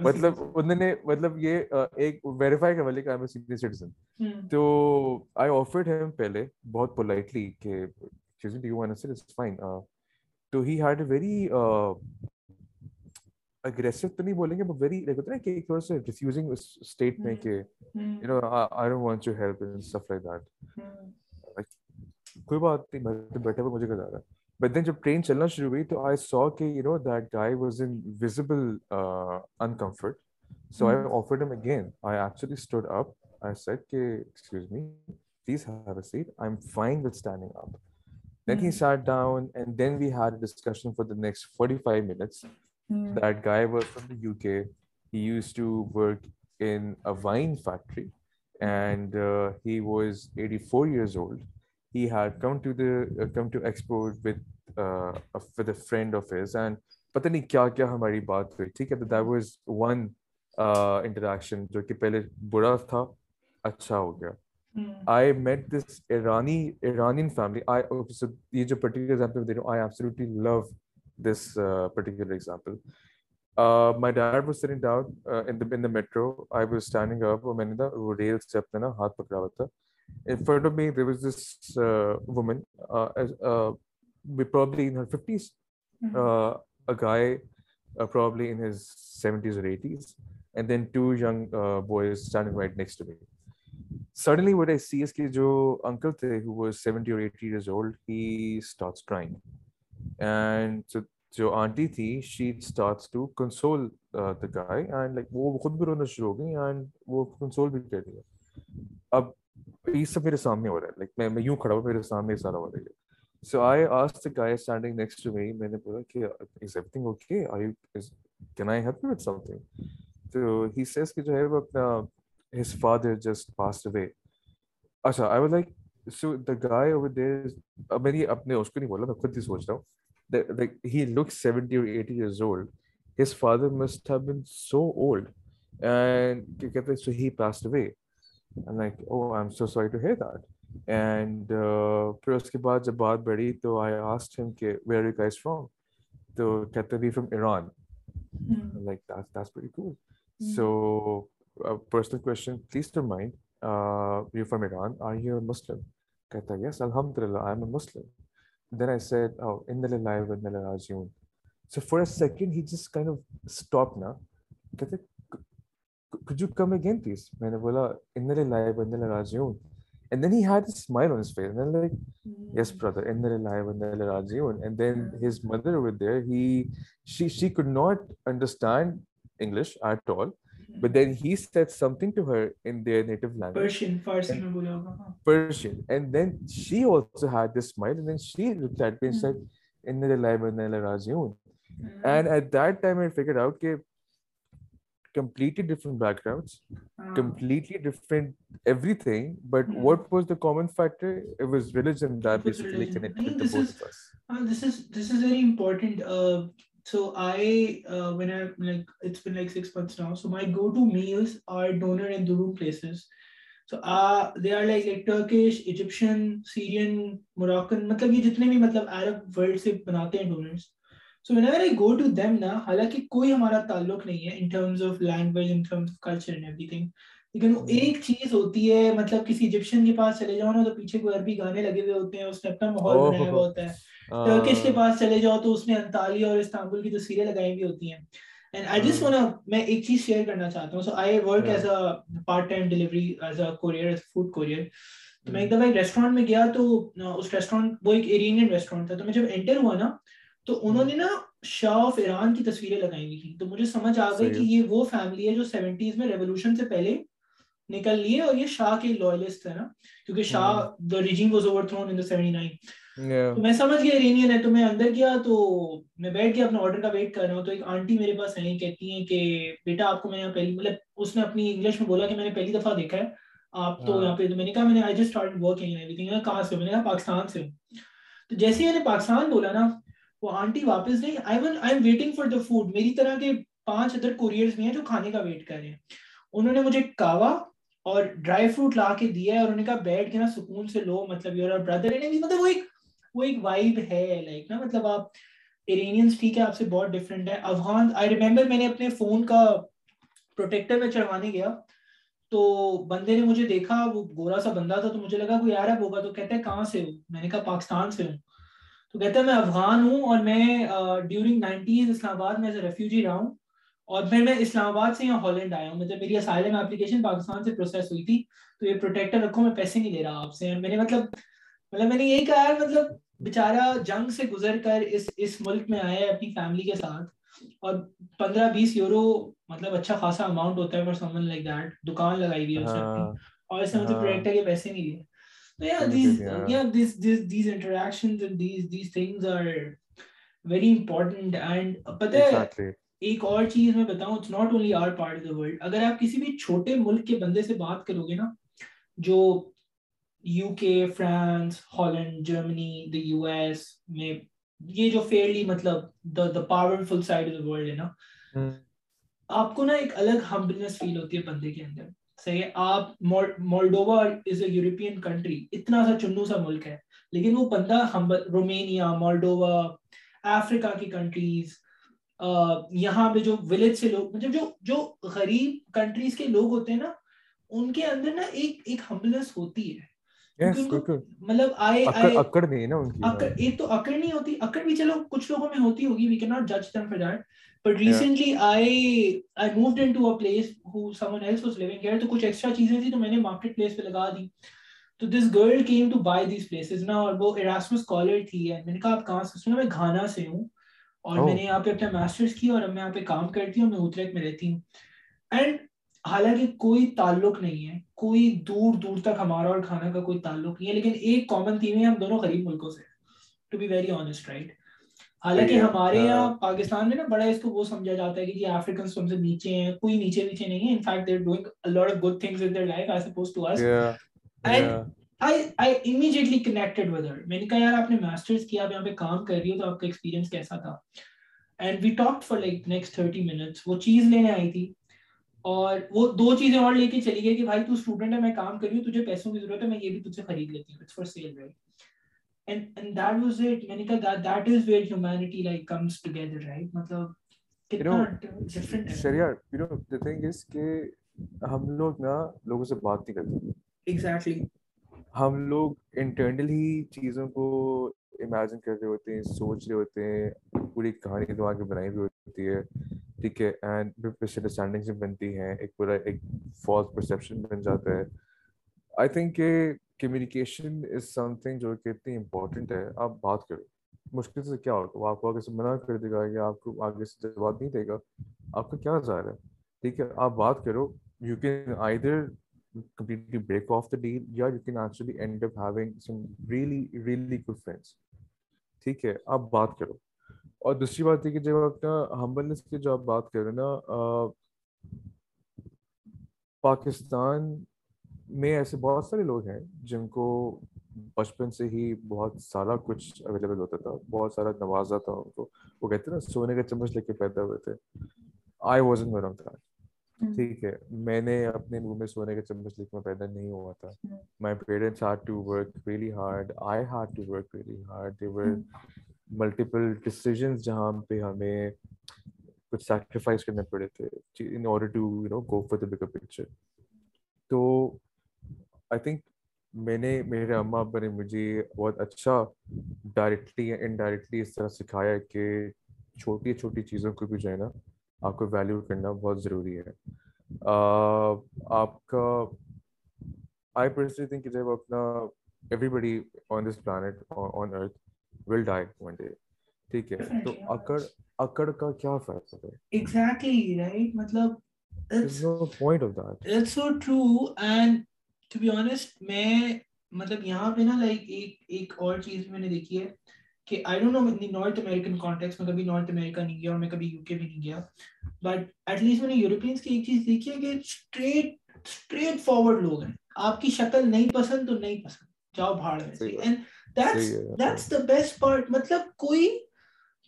مطلب انہوں نے مطلب یہ ایک ویریفائی کر والے کہ آئی ایم سینئر سٹیزن تو آئی آفرڈ ہم پہلے بہت پولائٹلی کہ do you want to it's fine تو he had a very aggressive تو نہیں بولیں گے بٹ ویری لائک ہوتا ہے کہ تھوڑا سا ریفیوزنگ اسٹیٹ میں کہ you know I don't want to help in stuff like that کوئی بات نہیں میں بیٹھا ہوا مجھے کیا رہا بٹ دین جب ٹرین چلنا شروع ہوئی تو آئی سو کہ you know that guy was in visible uncomfort so I offered him again I actually stood up I said کہ excuse me please have a seat I am fine with standing up then he sat down and then we had discussion for the next forty five minutes That guy was from the UK. He used to work in a wine factory, and uh, he was 84 years old. He had come to the uh, come to export with uh, a, with a friend of his, and پتہ نہیں کیا کیا ہماری بات ہوئی ٹھیک ہے تو دیٹ واز ون انٹریکشن جو کہ پہلے برا تھا اچھا ہو گیا آئی میٹ دس ایرانی ایرانین فیملی یہ جو پرٹیکولر ایگزامپل دے رہا ہوں I absolutely love this uh, particular example. Uh, my dad was sitting down uh, in the in the metro. I was standing up. اور میں نے نا وہ ریل سے اپنا نا ہاتھ پکڑا ہوا تھا. In front of me there was this uh, woman, uh, uh, probably in her 50s, uh, a guy uh, probably in his 70s or 80s, and then two young uh, boys standing right next to me. Suddenly what I see is that jo uncle the, who was 70 or 80 years old, he starts crying. And جو aunty تھی she starts to console the guy and like وہ خود بھی رونا شروع ہو گئی and وہ کنسول بھی کر دیا اب یہ سب میرے سامنے ہو رہا ہے۔ لائک میں میں یوں کھڑا ہوں، میرے سامنے سارا ہو رہا ہے۔ So I ask the guy standing next to me میں نے بولا کہ is everything okay are you can I help you with something تو ہی سیز کہ جو ہے وہ اپنا his father just passed away اچھا I was like so the guy over there اب میں نے اپنے اس کو نہیں بولا، میں خود ہی سوچ رہا ہوں۔ Like he looks 70 or 80 years old his father must have been so old and so he passed away i'm like oh i'm so sorry to hear that and پھر اس کے بعد جب بات بڑھی تو I asked him کہ where are you guys from تو کہتے بھی from Iran like that's that's pretty cool so a personal question please don't mind uh, you're from Iran are you a Muslim کہتا yes alhamdulillah I'm a Muslim then I said, oh, inna lillahi wa inna ilaihi raji'un. So for a second, he just kind of stopped now. کہتے could you come again please میں نے بولا ان للہ و انا راجعون and then he had a smile on his face and I'm like yes brother inna lillahi wa inna ilaihi raji'un and then his mother over there he she she could not understand english at all but then he said something to her in their native language Persian Farsi میں بولا ہوگا Persian and then she also had this smile and then she looked at me and said in the life in the religion and at that time I figured out کہ completely different backgrounds completely different everything but what was the common factor it was religion that basically connected to both of us this is this is very important مطلب کسی Egyptian کے پاس چلے جاؤ نا تو پیچھے کوئی عربی گانے لگے ہوئے ہوتے ہیں اس نے اپنا ماحول بنایا ہوا ہوتا ہے ٹرکش کے پاس چلے جاؤ تو اس نے انتالیہ اور استانبول کی تصویریں لگائی ہوئی ہوتی ہیں۔ اینڈ آئی جسٹ میں ایک چیز شیئر کرنا چاہتا ہوں۔ So I work as a part time delivery as a courier food courier تو میں ایک دفعہ ایک ریسٹورینٹ میں گیا تو اس ریسٹورینٹ وہ ایک ایرینین ریسٹورینٹ تھا۔ تو میں جب انٹر ہوا نا تو انہوں نے نا شاہ آف ایران کی تصویریں لگائی ہوئی تھی تو مجھے سمجھ آ گئی کہ یہ وہ فیملی ہے جو سیونٹیز میں ریولوشن سے پہلے نکل لیے اور یہ شاہ کے لوئلسٹ ہے نا۔ کیونکہ Shah the was over thrown in the seventy nine تو میں سمجھ گیا ایرینین ہے تو میں اندر گیا تو میں بیٹھ اپنے آرڈر کا ویٹ کر رہا ہوں تو ایک آنٹی میرے پاس کہتی ہیں کہ بیٹا آپ کو میں پہلی مطلب اس نے اپنی انگلش میں بولا کہ میں نے پہلی دفعہ دیکھا ہے آپ تو یہاں پہ میں نے کہا میں نے آئی جسٹ اسٹارٹ ورکنگ کہاں سے میں نے کہا پاکستان سے ہوں۔ تو جیسے میں نے پاکستان بولا نا وہ آنٹی واپس گئی I when I am waiting for the food میری طرح کے پانچ ادر کوریئرز بھی ہیں جو کھانے کا ویٹ کر رہے ہیں۔ انہوں نے مجھے کاوا اور ڈرائی فروٹ لا کے دیا ہے اور انہوں نے کہا بیٹھ کے نا سکون سے لو مطلب یور بردر مطلب وہ ایک وہ ایک وائب ہے لائک نا مطلب آپ ایرینینس ٹھیک ہے، آپ سے بہت ڈفرینٹ ہے۔ افغان آئی ریمبر میں نے اپنے فون کا پروٹیکٹر میں چڑھوانے گیا۔ تو بندے نے مجھے دیکھا، وہ گورا سا بندہ تھا، تو مجھے لگا کوئی عرب ہوگا۔ تو کہتا ہے، کہاں سے ہو؟ میں نے کہا، پاکستان سے ہوں۔ تو کہتا ہے، میں افغان ہوں اور میں ڈیورنگ نائنٹیز اسلام آباد میں ایز اے ریفیوجی رہا ہوں۔ اور پھر میں اسلام آباد سے یہاں ہالینڈ آیا ہوں۔ مطلب میری اسائلم اپلیکیشن پاکستان سے پروسیس ہوئی تھی۔ تو یہ پروٹیکٹر رکھو، میں پیسے نہیں لے رہا آپ سے۔ میں نے مطلب مطلب میں نے یہی کہا ہے مطلب بیچارہ جنگ سے گزر کر اس اس ملک میں آیا ہے اپنی فیملی کے ساتھ اور پندرہ بیس یورو مطلب اچھا خاصا اماؤنٹ ہوتا ہے فار سمن لائک دیٹ دکان لگائی ہوئی ہے اس نے اور اس نے مجھے پروٹیکٹر کے پیسے نہیں لیے these yeah. yeah these, these these interactions and these these things are very important and but exactly. ایک اور چیز میں بتاؤں it's not only our part of the world اگر آپ کسی بھی چھوٹے ملک کے بندے سے بات کرو گے نا جو U K France Holland Germany the U S میں یہ جو فیئرلی مطلب the the powerful side of the world ہے نا۔ آپ کو نا ایک الگ ہمبلنس فیل ہوتی ہے بندے کے اندر۔ صحیح ہے آپ Moldova is a European country اتنا سا چنو سا ملک ہے۔ لیکن وہ بندہ رومینیا مولڈووا افریقہ کی کنٹریز یہاں پہ جو ولیج سے لوگ مطلب جو جو غریب کنٹریز کے لوگ ہوتے ہیں نا ان کے اندر نا ایک ایک ہمبلنس ہوتی ہے۔ مطلب آئے اکڑ نہیں ہے نا ایک تو اکڑ نہیں ہوتی اکڑ بھی چلو کچھ لوگوں میں ہوتی ہوگی وی کین ناٹ جج them for that but recently I I moved in to a place who someone else was living hair تو کچھ ایکسٹرا چیزیں تھی تو میں نے مارکیٹ پلیس پہ لگا دی۔ تو this girl came to by these places نا اور وہ ایراسمس کالر تھی ہے۔ میں نے کہا آپ کہاں سے سنا میں گھانا سے ہوں۔ اور میں نے یہاں پہ اپنا ماسٹرز کی اور اب میں یہاں پہ کام کرتی ہوں میں اتریک میں رہتی ہوں۔ اینڈ حالانکہ کوئی تعلق نہیں ہے۔ کوئی دور دور تک ہمارا اور کھانا کا کوئی تعلق نہیں ہے لیکن ایک کامن تھیم ہے ہم دونوں غریب ملکوں سے to be very honest right حالانکہ ہمارے یہاں پاکستان میں نا بڑا اس کو وہ سمجھا جاتا ہے کہ یہ افریقنس ہم سے نیچے ہیں کوئی نیچے نیچے نہیں ہے in fact they doing a lot of good things in their life as opposed to us and I I immediately connected with her میں نے کہا یار آپ نے ماسٹرز کیا آپ یہاں پہ کام کر رہی ہو تو آپ کا ایکسپیرینس کیسا تھا؟ And we talk for like next thirty minutes وہ چیز لینے آئی تھی اور وہ دو چیزیں اور لے کے چلی گئی کہ بھائی تو اسٹوڈنٹ ہے میں کام کر رہی ہوں تجھے پیسوں کی ضرورت ہے میں یہ بھی تجھ سے خرید لیتی ہوں اٹس فار سیل رائٹ میں نے کہا مطلب کتنا ہے۔ شریعہ کہ ہم لوگ نا لوگوں سے بات نہیں کرتے۔ ہم لوگ انٹرنل ہی چیزوں کو امیجن کر رہے ہوتے ہیں سوچ رہے ہوتے ہیں پوری کہانی دماغ میں بنائی ہوئی ہوتی ہے۔ ٹھیک ہے اینڈ مس انڈرسٹینڈنگ سے بنتی ہیں، ایک پورا ایک فالس پرسیپشن بن جاتا ہے۔ آئی تھنک کہ کمیونیکیشن از سم تھنگ جو کہ اتنی امپورٹنٹ ہے۔ آپ بات کرو۔ مشکل سے کیا ہوگا؟ وہ آپ کو آگے سے منع کر دے گا یا آپ کو آگے سے جواب نہیں دے گا۔ آپ کا کیا ظاہر ہے؟ ٹھیک ہے، آپ بات کرو۔ You can either completely break off the deal یا you can actually end up having some really really good friends ٹھیک ہے، آپ بات کرو۔ اور دوسری بات ہے کہ جب اپنا ہمبلنس کی جو آپ بات کریں نا پاکستان میں ایسے بہت سارے لوگ ہیں جن کو بچپن سے ہی بہت سارا کچھ اویلیبل ہوتا تھا بہت سارا نوازا تھا ان کو۔ وہ کہتے ہیں نا سونے کا چمچ لے کے پیدا ہوئے تھے۔ آئی واز ان ٹھیک ہے میں نے اپنے منہ میں سونے کا چمچ لے کے پیدا نہیں ہوا تھا۔ My parents had to work really hard I had to work really hard there were multiple decisions جہاں پہ ہمیں کچھ سیکریفائس کرنے پڑے تھے in order to you know go for the bigger picture تو آئی تھنک میں نے، میرے اماں ابا نے مجھے بہت اچھا ڈائریکٹلی یا انڈائریکٹلی اس طرح سکھایا کہ چھوٹی چھوٹی چیزوں کو بھی جو ہے نا، آپ کو ویلیو کرنا بہت ضروری ہے۔ آپ کا آئی پرسنلی تھنک جب اپنا everybody on this planet on earth will die one day ٹھیک ہے؟ تو اکڑ اکڑ کا کیا فرق ہے؟ ایگزیکٹلی رائٹ مطلب point of that it's so true and to be honest میں مطلب یہاں پہ نا لائک ایک ایک اور چیز میں نے دیکھی ہے کہ I don't know North American contexts میں کبھی نارتھ امیریکا نہیں گیا اور میں کبھی یو کے بھی نہیں گیا. بٹ ایٹ لیسٹ میں نے یورپینس کی ایک چیز دیکھی ہے کہ اسٹریٹ اسٹریٹ فارورڈ لوگ ہیں۔ آپ کی شکل نہیں پسند تو نہیں پسند۔ جاؤ بھاڑ میں دا بیسٹ پارٹ مطلب کوئی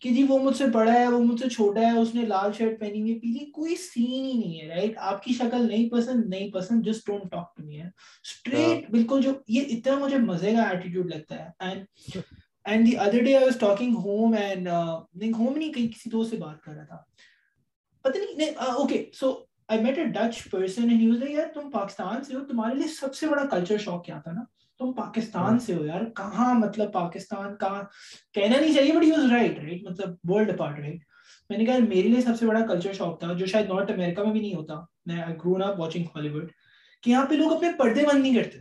کہ جی وہ مجھ سے بڑا ہے وہ مجھ سے چھوٹا ہے اس نے لال شرٹ پہنی ہوئی پیلی کوئی سین ہی نہیں ہے رائٹ آپ کی شکل نہیں پسند نہیں پسند just don't talk to me ہے اسٹریٹ بالکل جو یہ اتنا مجھے مزے کا ایٹیٹیوڈ لگتا ہے۔ And and the other day I was talking home and نہیں ہوم نہیں کہیں کسی دوست سے بات کر رہا تھا۔ پتہ نہیں okay so I met a Dutch person and یار تم پاکستان سے ہو تمہارے لیے سب سے بڑا کلچر شاک کیا تھا نا؟ تم پاکستان سے ہو یار کہاں مطلب پاکستان کہاں کہنا نہیں چاہیے بٹ یوز رائٹ رائٹ مطلب ورلڈ اپارٹ رائٹ میں نے کہا میرے لیے سب سے بڑا کلچر شاک تھا جو شاید نارتھ امریکہ میں بھی نہیں ہوتا۔ میں grown up watching Hollywood کہ یہاں پہ لوگ اپنے پردے بند نہیں کرتے۔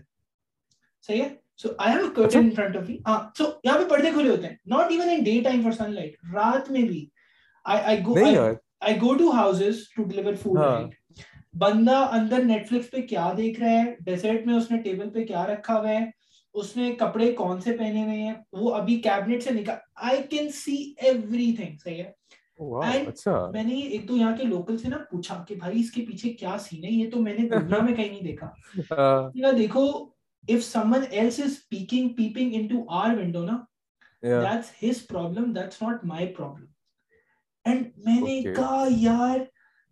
صحیح ہے؟ So I have a curtain in front of me ہاں سو یہاں پہ پردے کھلے ہوتے ہیں۔ Not even in day time for sunlight رات میں بھی۔ I go I go to houses to deliver food بندہ اندر نیٹ فلکس پہ کیا دیکھ رہا ہے؟ ڈیزرٹ میں اس نے ٹیبل پہ کیا رکھا ہوا ہے؟ اس نے کپڑے کون سے پہنے ہوئے ہیں؟ وہ ابھی کیبنٹ سے نکال I can see everything صحیح ہے؟ میں نے ایک دو یہاں کے لوکل سے نا پوچھا کہ بھائی اس کے پیچھے کیا سین ہے؟ یہ تو میں نے دنیا میں کہیں نہیں دیکھا۔ دیکھو if someone else is peeking peeping into our window na yeah. that's his problem that's not my problem. And میں نے کہا یار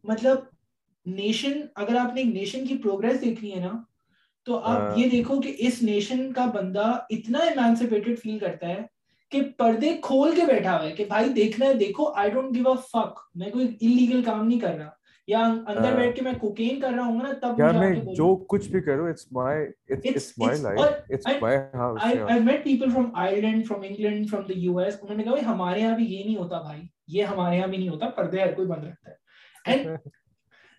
مطلب نیشن اگر آپ نے ایک نیشن کی پروگرس دیکھنی ہے نا تو آپ یہ دیکھو کہ اس نیشن کا بندہ اتنا ایمانسپیٹڈ فیل کرتا ہے کہ پردے کھول کے بیٹھا ہوا ہے کہ بھائی دیکھنا ہے دیکھو I don't give a fuck میں کوئی انلیگل کام نہیں کر رہا۔ یا اندر بیٹھ کے میں کوکین کر رہا ہوں نا تب یار میں جو کچھ بھی کروں it's my it's my life it's my house I met people from Ireland from England from the U S انہوں نے کہا ہمارے یہاں بھی یہ نہیں ہوتا بھائی۔ یہ ہمارے یہاں بھی نہیں ہوتا پردے ہر کوئی بند رکھتا ہے۔ اینڈ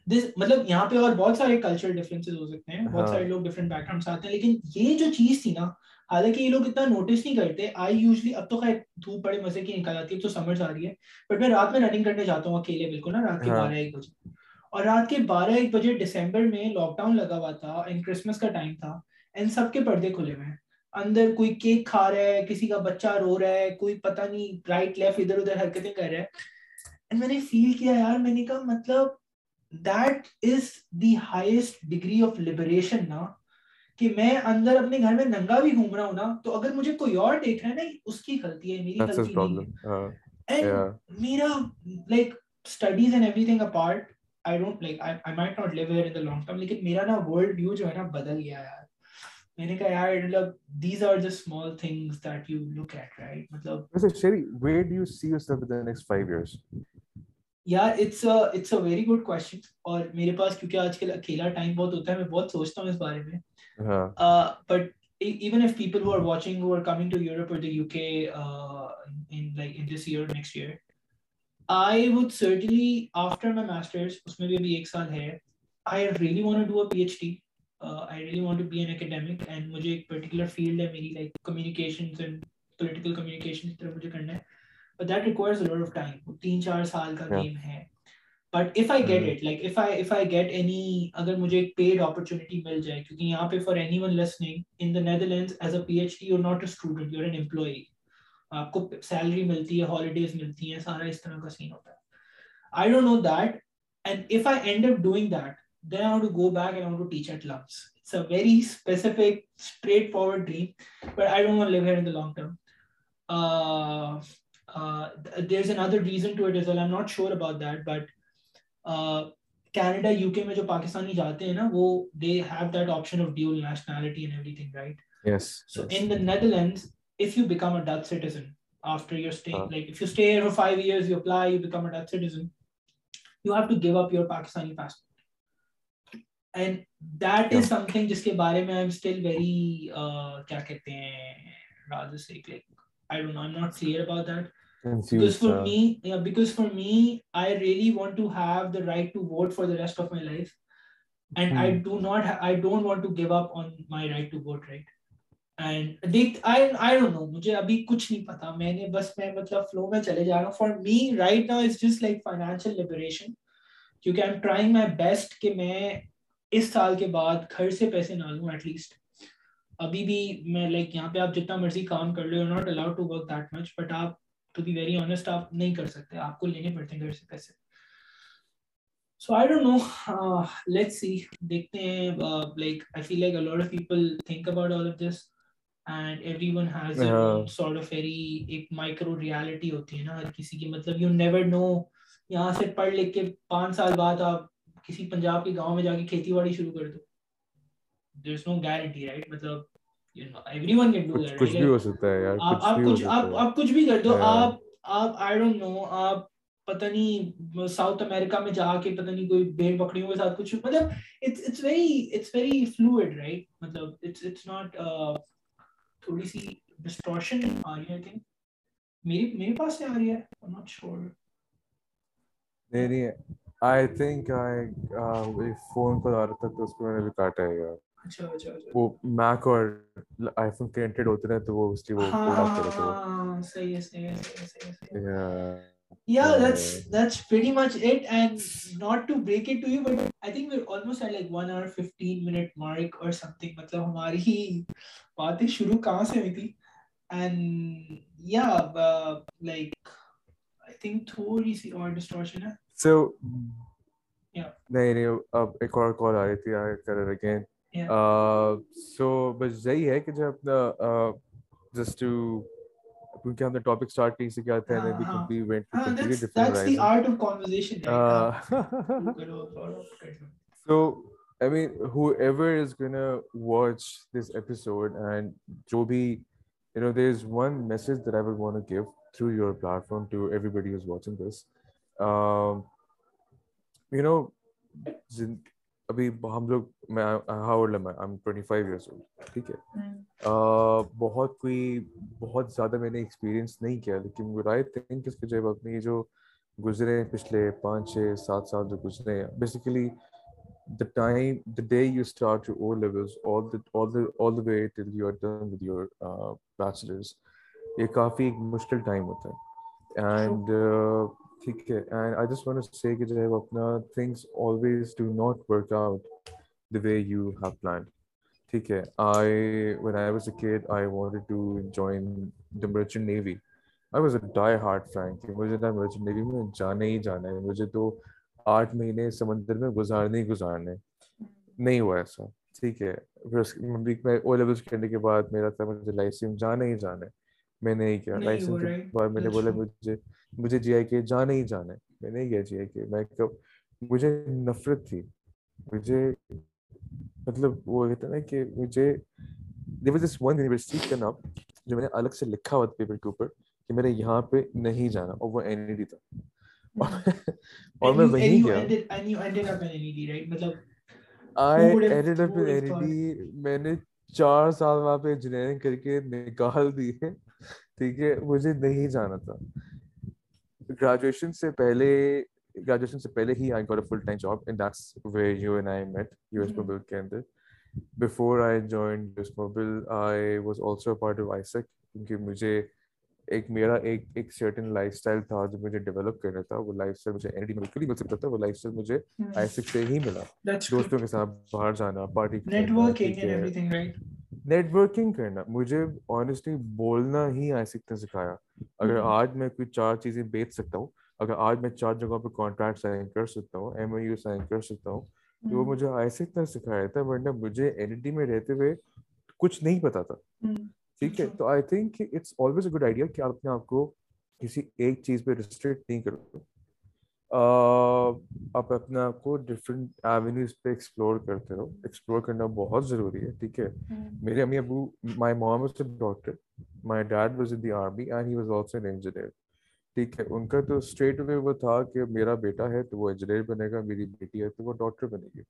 دس مطلب یہاں پہ اور بہت سارے کلچر ڈفرینسز ہو سکتے ہیں بہت سارے لوگ ڈفرینٹ بیک گراؤنڈ آتے ہیں لیکن یہ جو چیز تھی نا حالانکہ یہ لوگ اتنا نوٹس نہیں کرتے۔ آئی یوزلی اب تو خیر دھوپ بڑے مزے کی نکل آتی ہے تو سمرز آ رہی ہے۔ بٹ میں رات میں رننگ کرنے جاتا ہوں اکیلے بالکل نا رات کے بارہ ایک بجے۔ اور رات کے بارہ ایک بجے دسمبر میں لاک ڈاؤن لگا ہوا تھا اینڈ کرسمس کا ٹائم تھا۔ اینڈ سب کے پردے کھلے ہوئے ہیں۔ اندر کوئی کیک کھا رہا ہے کسی کا بچہ رو رہا ہے کوئی پتہ نہیں رائٹ لیفٹ ادھر ادھر حرکتیں کر رہا ہے۔ اینڈ میں نے فیل کیا یار میں نے کہا مطلب that is the highest degree of liberation نا کہ میں اندر اپنے گھر میں ننگا بھی گھوم رہا ہوں نا تو اگر مجھے کوئی اور دیکھ رہا ہے نا اس کی غلطی ہے میری غلطی نہیں ہے میرا like studies and everything apart I don't like I might not live here in the long term لیکن میرا نا ورلڈ ویو جو ہے نا بدل گیا یار میں نے کہا یار مطلب these are just small things that you look at right مطلب where do you see yourself in the next 5 years یار it's it's a very good question اور میرے پاس کیونکہ آج کل اکیلا ٹائم بہت ہوتا ہے میں بہت سوچتا ہوں اس بارے میں۔ But even if people who are watching who are coming to Europe اور the U K in like in this year next year I would certainly after my masters اس میں بھی ابھی ایک سال ہے I really want do a P H D I really want to be an academic and مجھے ایک particular field ہے میری like communication and political communication اس طرح مجھے کرنا ہے۔ but that requires a lot of time. وہ تین چار سال کا گیم ہے. But if I get it like if I if I get any اگر مجھے ایک پیڈ اپرچونٹی مل جائے کیونکہ یہاں پہ for anyone listening in the Netherlands as a P H D you not a student you are an employee آپ کو سیلری ملتی ہے ہالیڈیز ملتی ہیں سارا اس طرح کا سین ہوتا ہے. I don't know that and if I end up doing that then I to go back and to teach at LUMS it's a very specific straightforward dream but I don't live here in the long term جو پاکستانی جاتے ہیں راجا سی like سیئر because for uh, me yeah because for me i really want to have the right to vote for the rest of my life and hmm. i do not ha- i don't want to give up on my right to vote right and they i i don't know ابھی میں اس سال کے بعد گھر سے پیسے نہ at least ابھی بھی میں لائک یہاں پہ آپ جتنا مرضی کام کر لو you not allowed to work that much but آپ ٹو بی ویری آنےسٹ آپ نہیں کر سکتے آپ کو لینے پڑتے ہیں گھر سے پیسے۔ سو آئی ڈونٹ نو لیٹ سی دیکھتے ہیں like I feel like a lot of people think about all of this and everyone has sort of very ایک مائکرو ریالٹی ہوتی ہے نا ہر کسی کی مطلب یو نیور نو یہاں سے پڑھ لکھ کے پانچ سال بعد آپ کسی پنجاب کے گاؤں میں جا کے کھیتی باڑی شروع کر دو دیر از نو گارنٹی رائٹ مطلب کچھ بھی ہو سکتا ہے آپ کچھ بھی کر دو آپ آپ آئی ڈونٹ نو آپ پتہ نہیں ساؤتھ امریکہ میں جا کے پتہ نہیں کوئی بھیڑ بکریوں کے ساتھ کچھ مطلب it's very it's very fluid right مطلب اٹس اٹس ناٹ تھوڑی سی ڈسٹورشن آ رہی ہے آئی تھنک میری میرے پاس سے آ رہی ہے آئی ناٹ شور نہیں نہیں I think I phone call آ رہا تھا تو اس کو میں نے بھی کاٹا ہے یار۔ اچھا، اچھا، اچھا، وہ میک اور آئی فون کنیکٹڈ ہوتے ہیں تو وہ اس کی ہاں، وہ ہاں ہاں صحیح ہے صحیح ہے صحیح ہے یا that's that's pretty much it and not to break it to you but I think we are almost at like 1 اور 15 منٹ مارک اور سم تھنگ مطلب ہماری ہی باتیں شروع کہاں سے ہوئی تھی؟ اینڈ یا لائک آئی تھنک تھوڑی سی اور ڈسٹورشن ہے۔ سو نہیں نہیں اب ایک اور کال آ رہی تھی آئی کر اگین سو بس یہی ہے کہ جب اپنا جسٹ ٹو کیونکہ ہم نے ٹاپک کہیں سے کیا تھا the art of conversation so I mean whoever is gonna watch this episode and جو بھی you know there is one message that I will want to give through your platform to everybody is watching this you know ابھی ہم لوگ میں how old I am 25 old ٹھیک ہے؟ ہاں۔ بہت کوئی بہت زیادہ میں نے ایکسپیرینس نہیں کیا لیکن رائے تھنک اس کے جب اپنے جو گزرے پچھلے پانچ چھ سات سال جو گزرے بیسیکلی یہ کافی مشکل ٹائم ہوتا ہے۔ اینڈ ٹھیک ہے. اینڈ آئی جسٹ وانٹ سے کہ جو ہے وہ اپنا things always do not work out way you have ٹھیک ہے. I when I was a kid I to join the merchant navy I was a die hard کہ مجھے نہ مرچنٹ نیوی میں جانا ہی جانا ہے. مجھے تو آٹھ مہینے سمندر میں گزارنے ہی گزارنے نہیں ہوا ایسا. ٹھیک ہے. پھر میں او لیولس کرنے کے بعد میرا تھا، مجھے لائف میں جانا ہی جانا ہے. میں نے نہیں کیا لائسنس کے بعد میں نے بولا مجھے مجھے جی آئی کے جانا ہی جانا ہے۔ میں نے کیا جی آئی کے میں کب مجھے نفرت تھی۔ مجھے مطلب وہ کہتے نا کہ مجھے there was this one university کا نام جو میں نے الگ سے لکھا ہوا تھا پیپر کے اوپر کہ میں نے یہاں پہ نہیں جانا اور وہ این ای ڈی تھا اور میں وہیں گیا۔ میں نے چار سال وہاں پہ انجینئرنگ کر کے نکال دی ہے ٹھیک ہے مجھے نہیں جانا تھا۔ گریجویشن سے پہلے گریجویشن سے پہلے ہی I got a full time job and that's where you and I met U S Mobile کے اندر۔ Before I join U S Mobile I was also part of کیونکہ مجھے ایک میرا ایک ایک سرٹن لائف اسٹائل تھا جو مجھے ڈیولپ کرنا تھا۔ وہ لائف اسٹائل مجھے این ڈی بالکل ہی مل سکتا تھا وہ لائف اسٹائل مجھے آئیسک سے ہی ملا۔ دوستوں کے ساتھ باہر جانا پارٹی نیٹ ورکنگ کرنا مجھے آنیسٹلی بولنا ہی نے سکھایا۔ اگر آج میں کوئی چار چیزیں بیچ سکتا ہوں اگر آج میں چار جگہوں پہ کانٹریکٹ سائن کر سکتا ہوں ایم او یو سائن کر سکتا ہوں تو وہ مجھے آئیسک نے سکھایا تھا ورنہ مجھے این ڈی میں رہتے ہوئے کچھ نہیں پتا تھا۔ ٹھیک ہے تو I think it's always a good idea کہ آپ اپنے آپ کو کسی ایک چیز پہ ریسٹرکٹ نہیں کرو۔ آپ اپنے آپ کو ڈفرینٹ ایونیوز پہ ایکسپلور کرتے رہو۔ ایکسپلور کرنا بہت ضروری ہے ٹھیک ہے؟ میرے امی ابو my mom was a doctor my dad was in the army and he was also an engineer ٹھیک ہے؟ ان کا تو اسٹریٹ وے وہ تھا کہ میرا بیٹا ہے تو وہ انجینئر بنے گا میری بیٹی ہے تو وہ ڈاکٹر بنے گی۔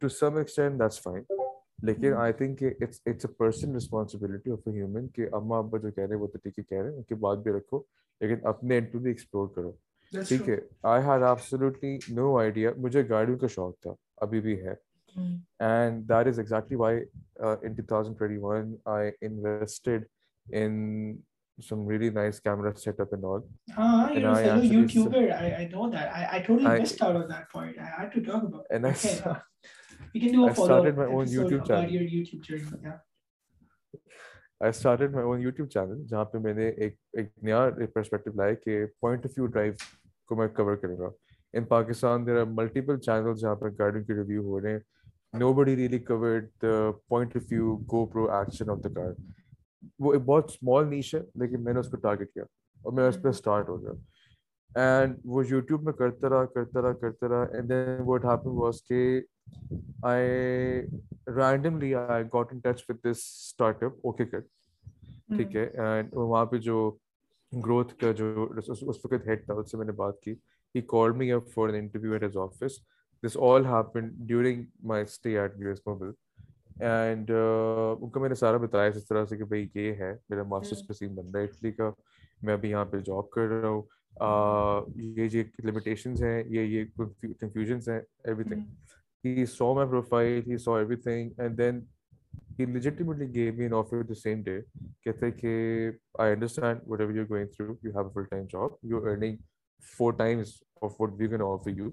To some extent that's fine لیکن I think it's a person responsibility of a human کہ اما ابا جو کہہ رہے ہیں وہ تو ٹھیک ہے کہہ رہے ہیں ان کی بات بھی رکھو لیکن اپنے انٹو بھی ایکسپلور کرو۔ ٹھیک ہے I had absolutely no idea مجھے گاڑیوں کا شوق تھا ابھی بھی ہے and that is exactly why in two thousand twenty one I invested in some really nice camera setup and all. Ah, you're a fellow YouTuber. I, I know that. I, I totally I, missed out on that part. I had to talk about it. And okay, I, you can do a I follow started my own YouTube channel. Your YouTube journey. Yeah. I started my own YouTube channel جہاں پہ میں نے ایک ایک نیا perspective لایا کہ point of view drive کو میں کور کروں گا۔ In Pakistan there are multiple channel جہاں پہ گارڈن کے ریویو ہو رہے ہیں۔ Nobody really covered the point of view GoPro action of the car وہ ایک بہت اسمال نیش ہے، لیکن میں نے اس کو ٹارگیٹ کیا اور میں اس پہ اسٹارٹ ہو گیا۔ اینڈ وہ یوٹیوب میں کرتا رہا کرتا رہا کرتا رہا and then what happen was کہ I randomly I got in touch with this startup okay کر ٹھیک ہے۔ اینڈ وہاں پہ جو گروتھ کا جو اس وقت ہیڈ تھا اس سے میں نے بات کی۔ He call me up for an interview at his office this all happen during my stay at U S Mobile and ان کو میں نے سارا بتایا اس طرح سے کہ بھائی یہ ہے میرا ماسٹرس کا سین بن رہا ہے اٹلی کا میں ابھی یہاں پہ جاب کر رہا ہوں۔ یہ یہ لمیٹیشنز ہیں یہ یہ کنفیوژنس ہیں everything he so my profile he so everything and then he legitimately give me an offer the same day کہتے ہیں کہ I understand whatever you going through you have a full time job you earning four times of what we can offer you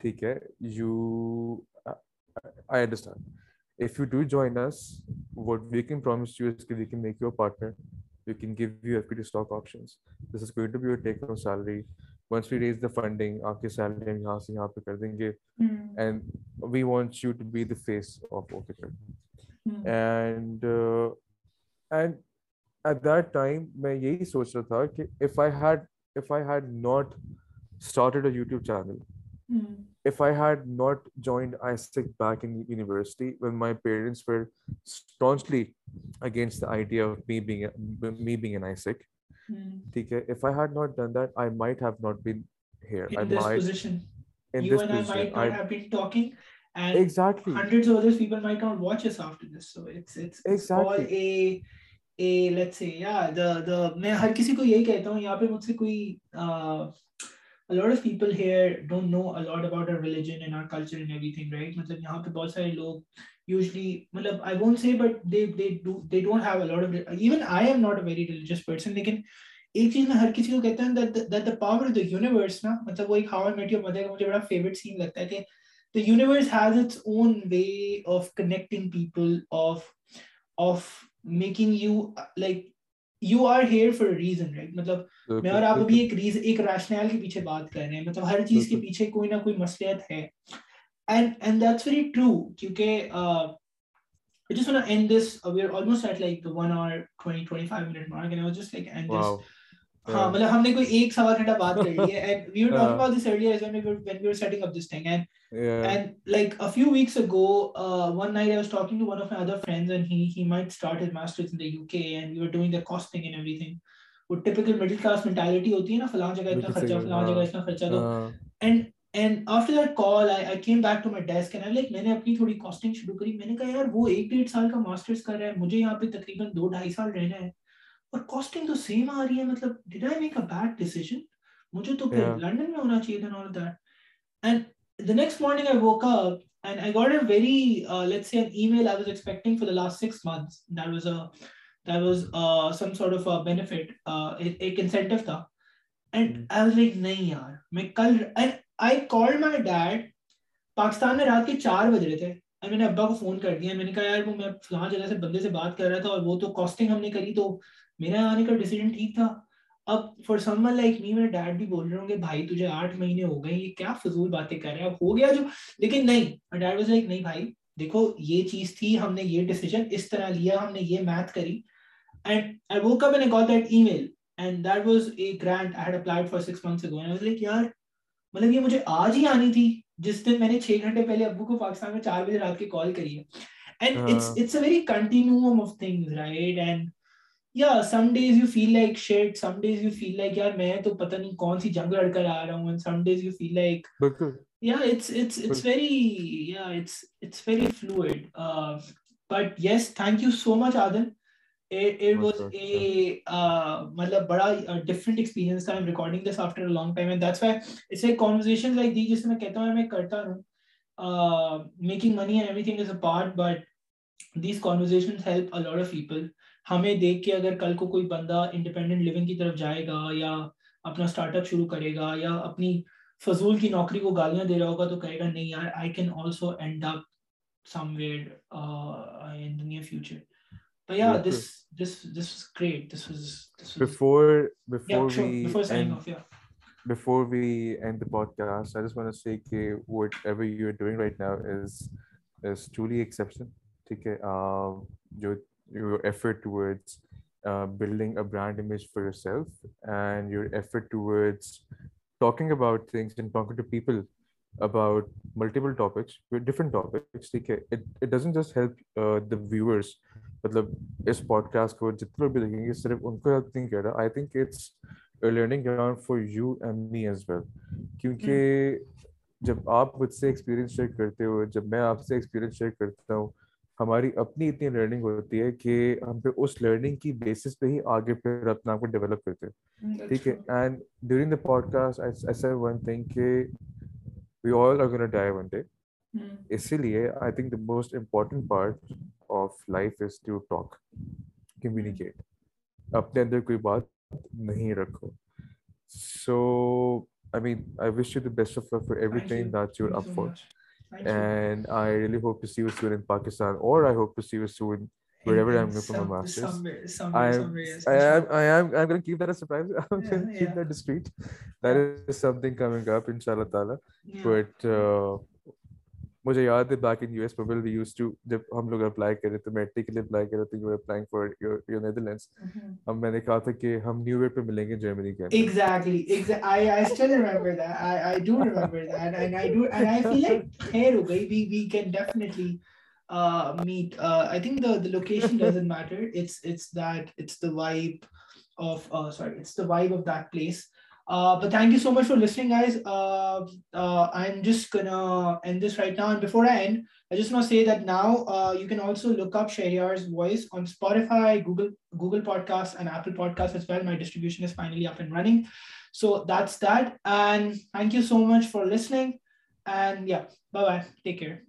ٹھیک ہے you I understand if you do join us, what we can promise you is that we can make you a partner. We can give you equity stock options. This is going to be your take home salary. Once we raise the funding, aapki salary hum yahan se yahan pe kar denge. And we want you to be the face of OkCard. And uh, and at that time, main yahi soch raha tha ki if I had if I had not started a YouTube channel, if I had not joined ISEC back in university when my parents were staunchly against the idea of me being a, me being an ISEC, mm. if I had not done that, I might have not been here. In I this might, position, in you this and position, I might not I, have been talking, and exactly hundreds of other people might not watch us after this. So it's it's, it's exactly. all a a let's say yeah the the میں ہر کسی کو یہی کہتا ہوں یہاں پہ مجھ سے کوئی a lot of people here don't know a lot about our religion and our culture and everything right matlab yahan pe bahut sare log usually matlab i won't say but they they do they don't have a lot of even i am not a very religious person lekin ایک چیز میں ہر کسی کو کہتا ہوں that the power of the universe نا مطلب وہ ایک how I met your mother کا مجھے بڑا favorite scene لگتا ہے کہ the universe has its own way of connecting people of of making you like you are here for reason right مطلب میں اور آپ ابھی ایک ریزن ایک ریشنل کے پیچھے بات کر رہے ہیں مطلب ہر چیز کے پیچھے کوئی نہ کوئی مسئلہ ہے and and that's very true کیونکہ I just want to end this. Uh, we're almost at like the one hour, 20, 25 minute mark. And I was just like, end wow. this. ہاں. مطلب ہم نے کوئی ایک سوا گھنٹہ بات کر لی ہے. And we were talking about this earlier when we were when we were setting up this thing. And yeah. and like a few weeks ago uh, one night I was talking to one of my other friends and he he might start his masters in the UK and we were doing the costing and everything. وہ middle class mentality ہوتی ہے نا فلاں جگہ اتنا خرچہ فلاں جگہ اتنا خرچہ and and after that call I came back to my desk and like میں نے اپنی تھوڑی کاسٹنگ شروع کری میں نے کہا یار وہ ایک ڈیڑھ سال کا ماسٹرس کر رہا ہے مجھے یہاں پہ تقریباً دو ڈھائی سال رہنا ہے اور کاسٹنگ تو سیم آ رہی ہے مطلب dad I make a bad decision مجھے تو پھر لنڈن میں ہونا چاہیے تھا in all that and the next morning I woke up and I got a very let's say an email I was expecting for the last 6 months that was a that was a some sort of a benefit a ایک incentive تھا and I was like نہیں یار میں کل I called my dad Pakistan میں رات کے چار بج رہے تھے میں نے ابا کو فون کر دیا، میں نے کہا، یار، وہ میں فلاں جگہ سے بندے سے بات کر رہا تھا اور وہ تو کاسٹنگ ہم نے کری تو میرا آنے کا ڈیسیجن ٹھیک تھا۔ اب for someone like me میرے ڈیڈ بھی بول رہے ہوں گے، بھائی، تجھے آٹھ مہینے ہو گئے، یہ کیا فضول باتیں کر رہے ہیں؟ اب ہو گیا جو لیکن نہیں ڈیڈ واز لائک نہیں بھائی، دیکھو، یہ چیز تھی، ہم نے یہ ڈیسیجن اس طرح لیا، ہم نے یہ میتھ کری۔ And I woke up and got that email and that was a grant I had applied for six months ago and was like یار مطلب یہ مجھے آج ہی آنی تھی۔ جس دن میں نے چھ گھنٹے پہلے ابو کو پاکستان میں چار بجے رات کی کال کری ہے. And it's it's a very continuum of things right and یا some days you feel like shit some days you feel like یار میں تو پتہ نہیں کون سی جنگ لڑ کر آ رہا ہوں some days you feel like یا اٹس اٹس اٹس ویری یا it's it's very fluid but yes thank you so much Adil مطلب بڑا ڈفرنٹ ایکسپیرینس تھا recording this after long time and that's why it's a conversation like the جس میں کہتا ہوں میں کرتا ہوں making money and everything is a part but these conversation help a lot of people ہمیں دیکھ کے اگر کل کو کوئی بندہ انڈیپینڈنٹ لیونگ کی طرف جائے گا یا اپنا اسٹارٹ اپ شروع کرے گا یا اپنی فضول کی نوکری کو گالیاں دے رہا ہوگا تو کہے گا نہیں یار I can also end up somewhere in near future but yeah yeah this this this was great this was, this was before before yeah, sure. we before signing end, off yeah before we end the podcast i just want to say that whatever you're doing right now is is truly exceptional okay um your your effort towards uh, building a brand image for yourself and your effort towards talking about things and talking to people about multiple topics different topics okay it, it doesn't just help uh, the viewers. مطلب اس pod cost کو جتنے لوگ بھی دیکھیں گے صرف ان کو help نہیں کہہ رہا۔ I think it's learning ground for you and me as well کیونکہ جب آپ مجھ سے ایکسپیرینس شیئر کرتے ہو جب میں آپ سے ایکسپیرینس شیئر کرتا ہوں ہماری اپنی اتنی لرننگ ہوتی ہے کہ ہم پہ اس لرننگ کی بیسس پہ ہی آگے پھر اپنا آپ کو ڈیولپ کرتے ہیں۔ ٹھیک ہے؟ And during the podcast ایسا ون تھنگ کہ وی آل اگر ڈائی ون ڈے اسی لیے I think the most important part of life is to talk communicate اپنے اندر کوئی بات نہیں رکھو so I mean I wish you the best of for everything that you up for and I really hope to see you soon in Pakistan, or I hope to see you soon wherever I'm going for my masters. Somewhere, somewhere, I am, somewhere, I am, I am, I'm going to keep that a surprise. I'm yeah, going to keep yeah. that discreet. That yeah. is something coming up, inshallah ta'ala. But uh, مجھے یاد ہے back in U S people we use to جب ہم لوگ apply کر رہے تھے matric کے لیے اپلائی کر رہے تھے you applying for your Netherlands اب میں نے کہا تھا کہ ہم نیو ایئر پہ ملیں گے جرمنی کے exactly I I still remember that I I do remember that and I do and I feel like خیر ہو گئی we we can definitely meet uh, i think the the location doesn't matter it's it's that it's the vibe of uh, sorry it's the vibe of that place Uh, but thank you so much for listening, guys. Uh, uh, I'm just gonna end this right now. And before I end, I just want to say that now uh, you can also look up Shahryar's voice on Spotify, Google, Google Podcasts, and Apple Podcasts as well. My distribution is finally up and running. So that's that. And thank you so much for listening. And yeah, bye bye. Take care.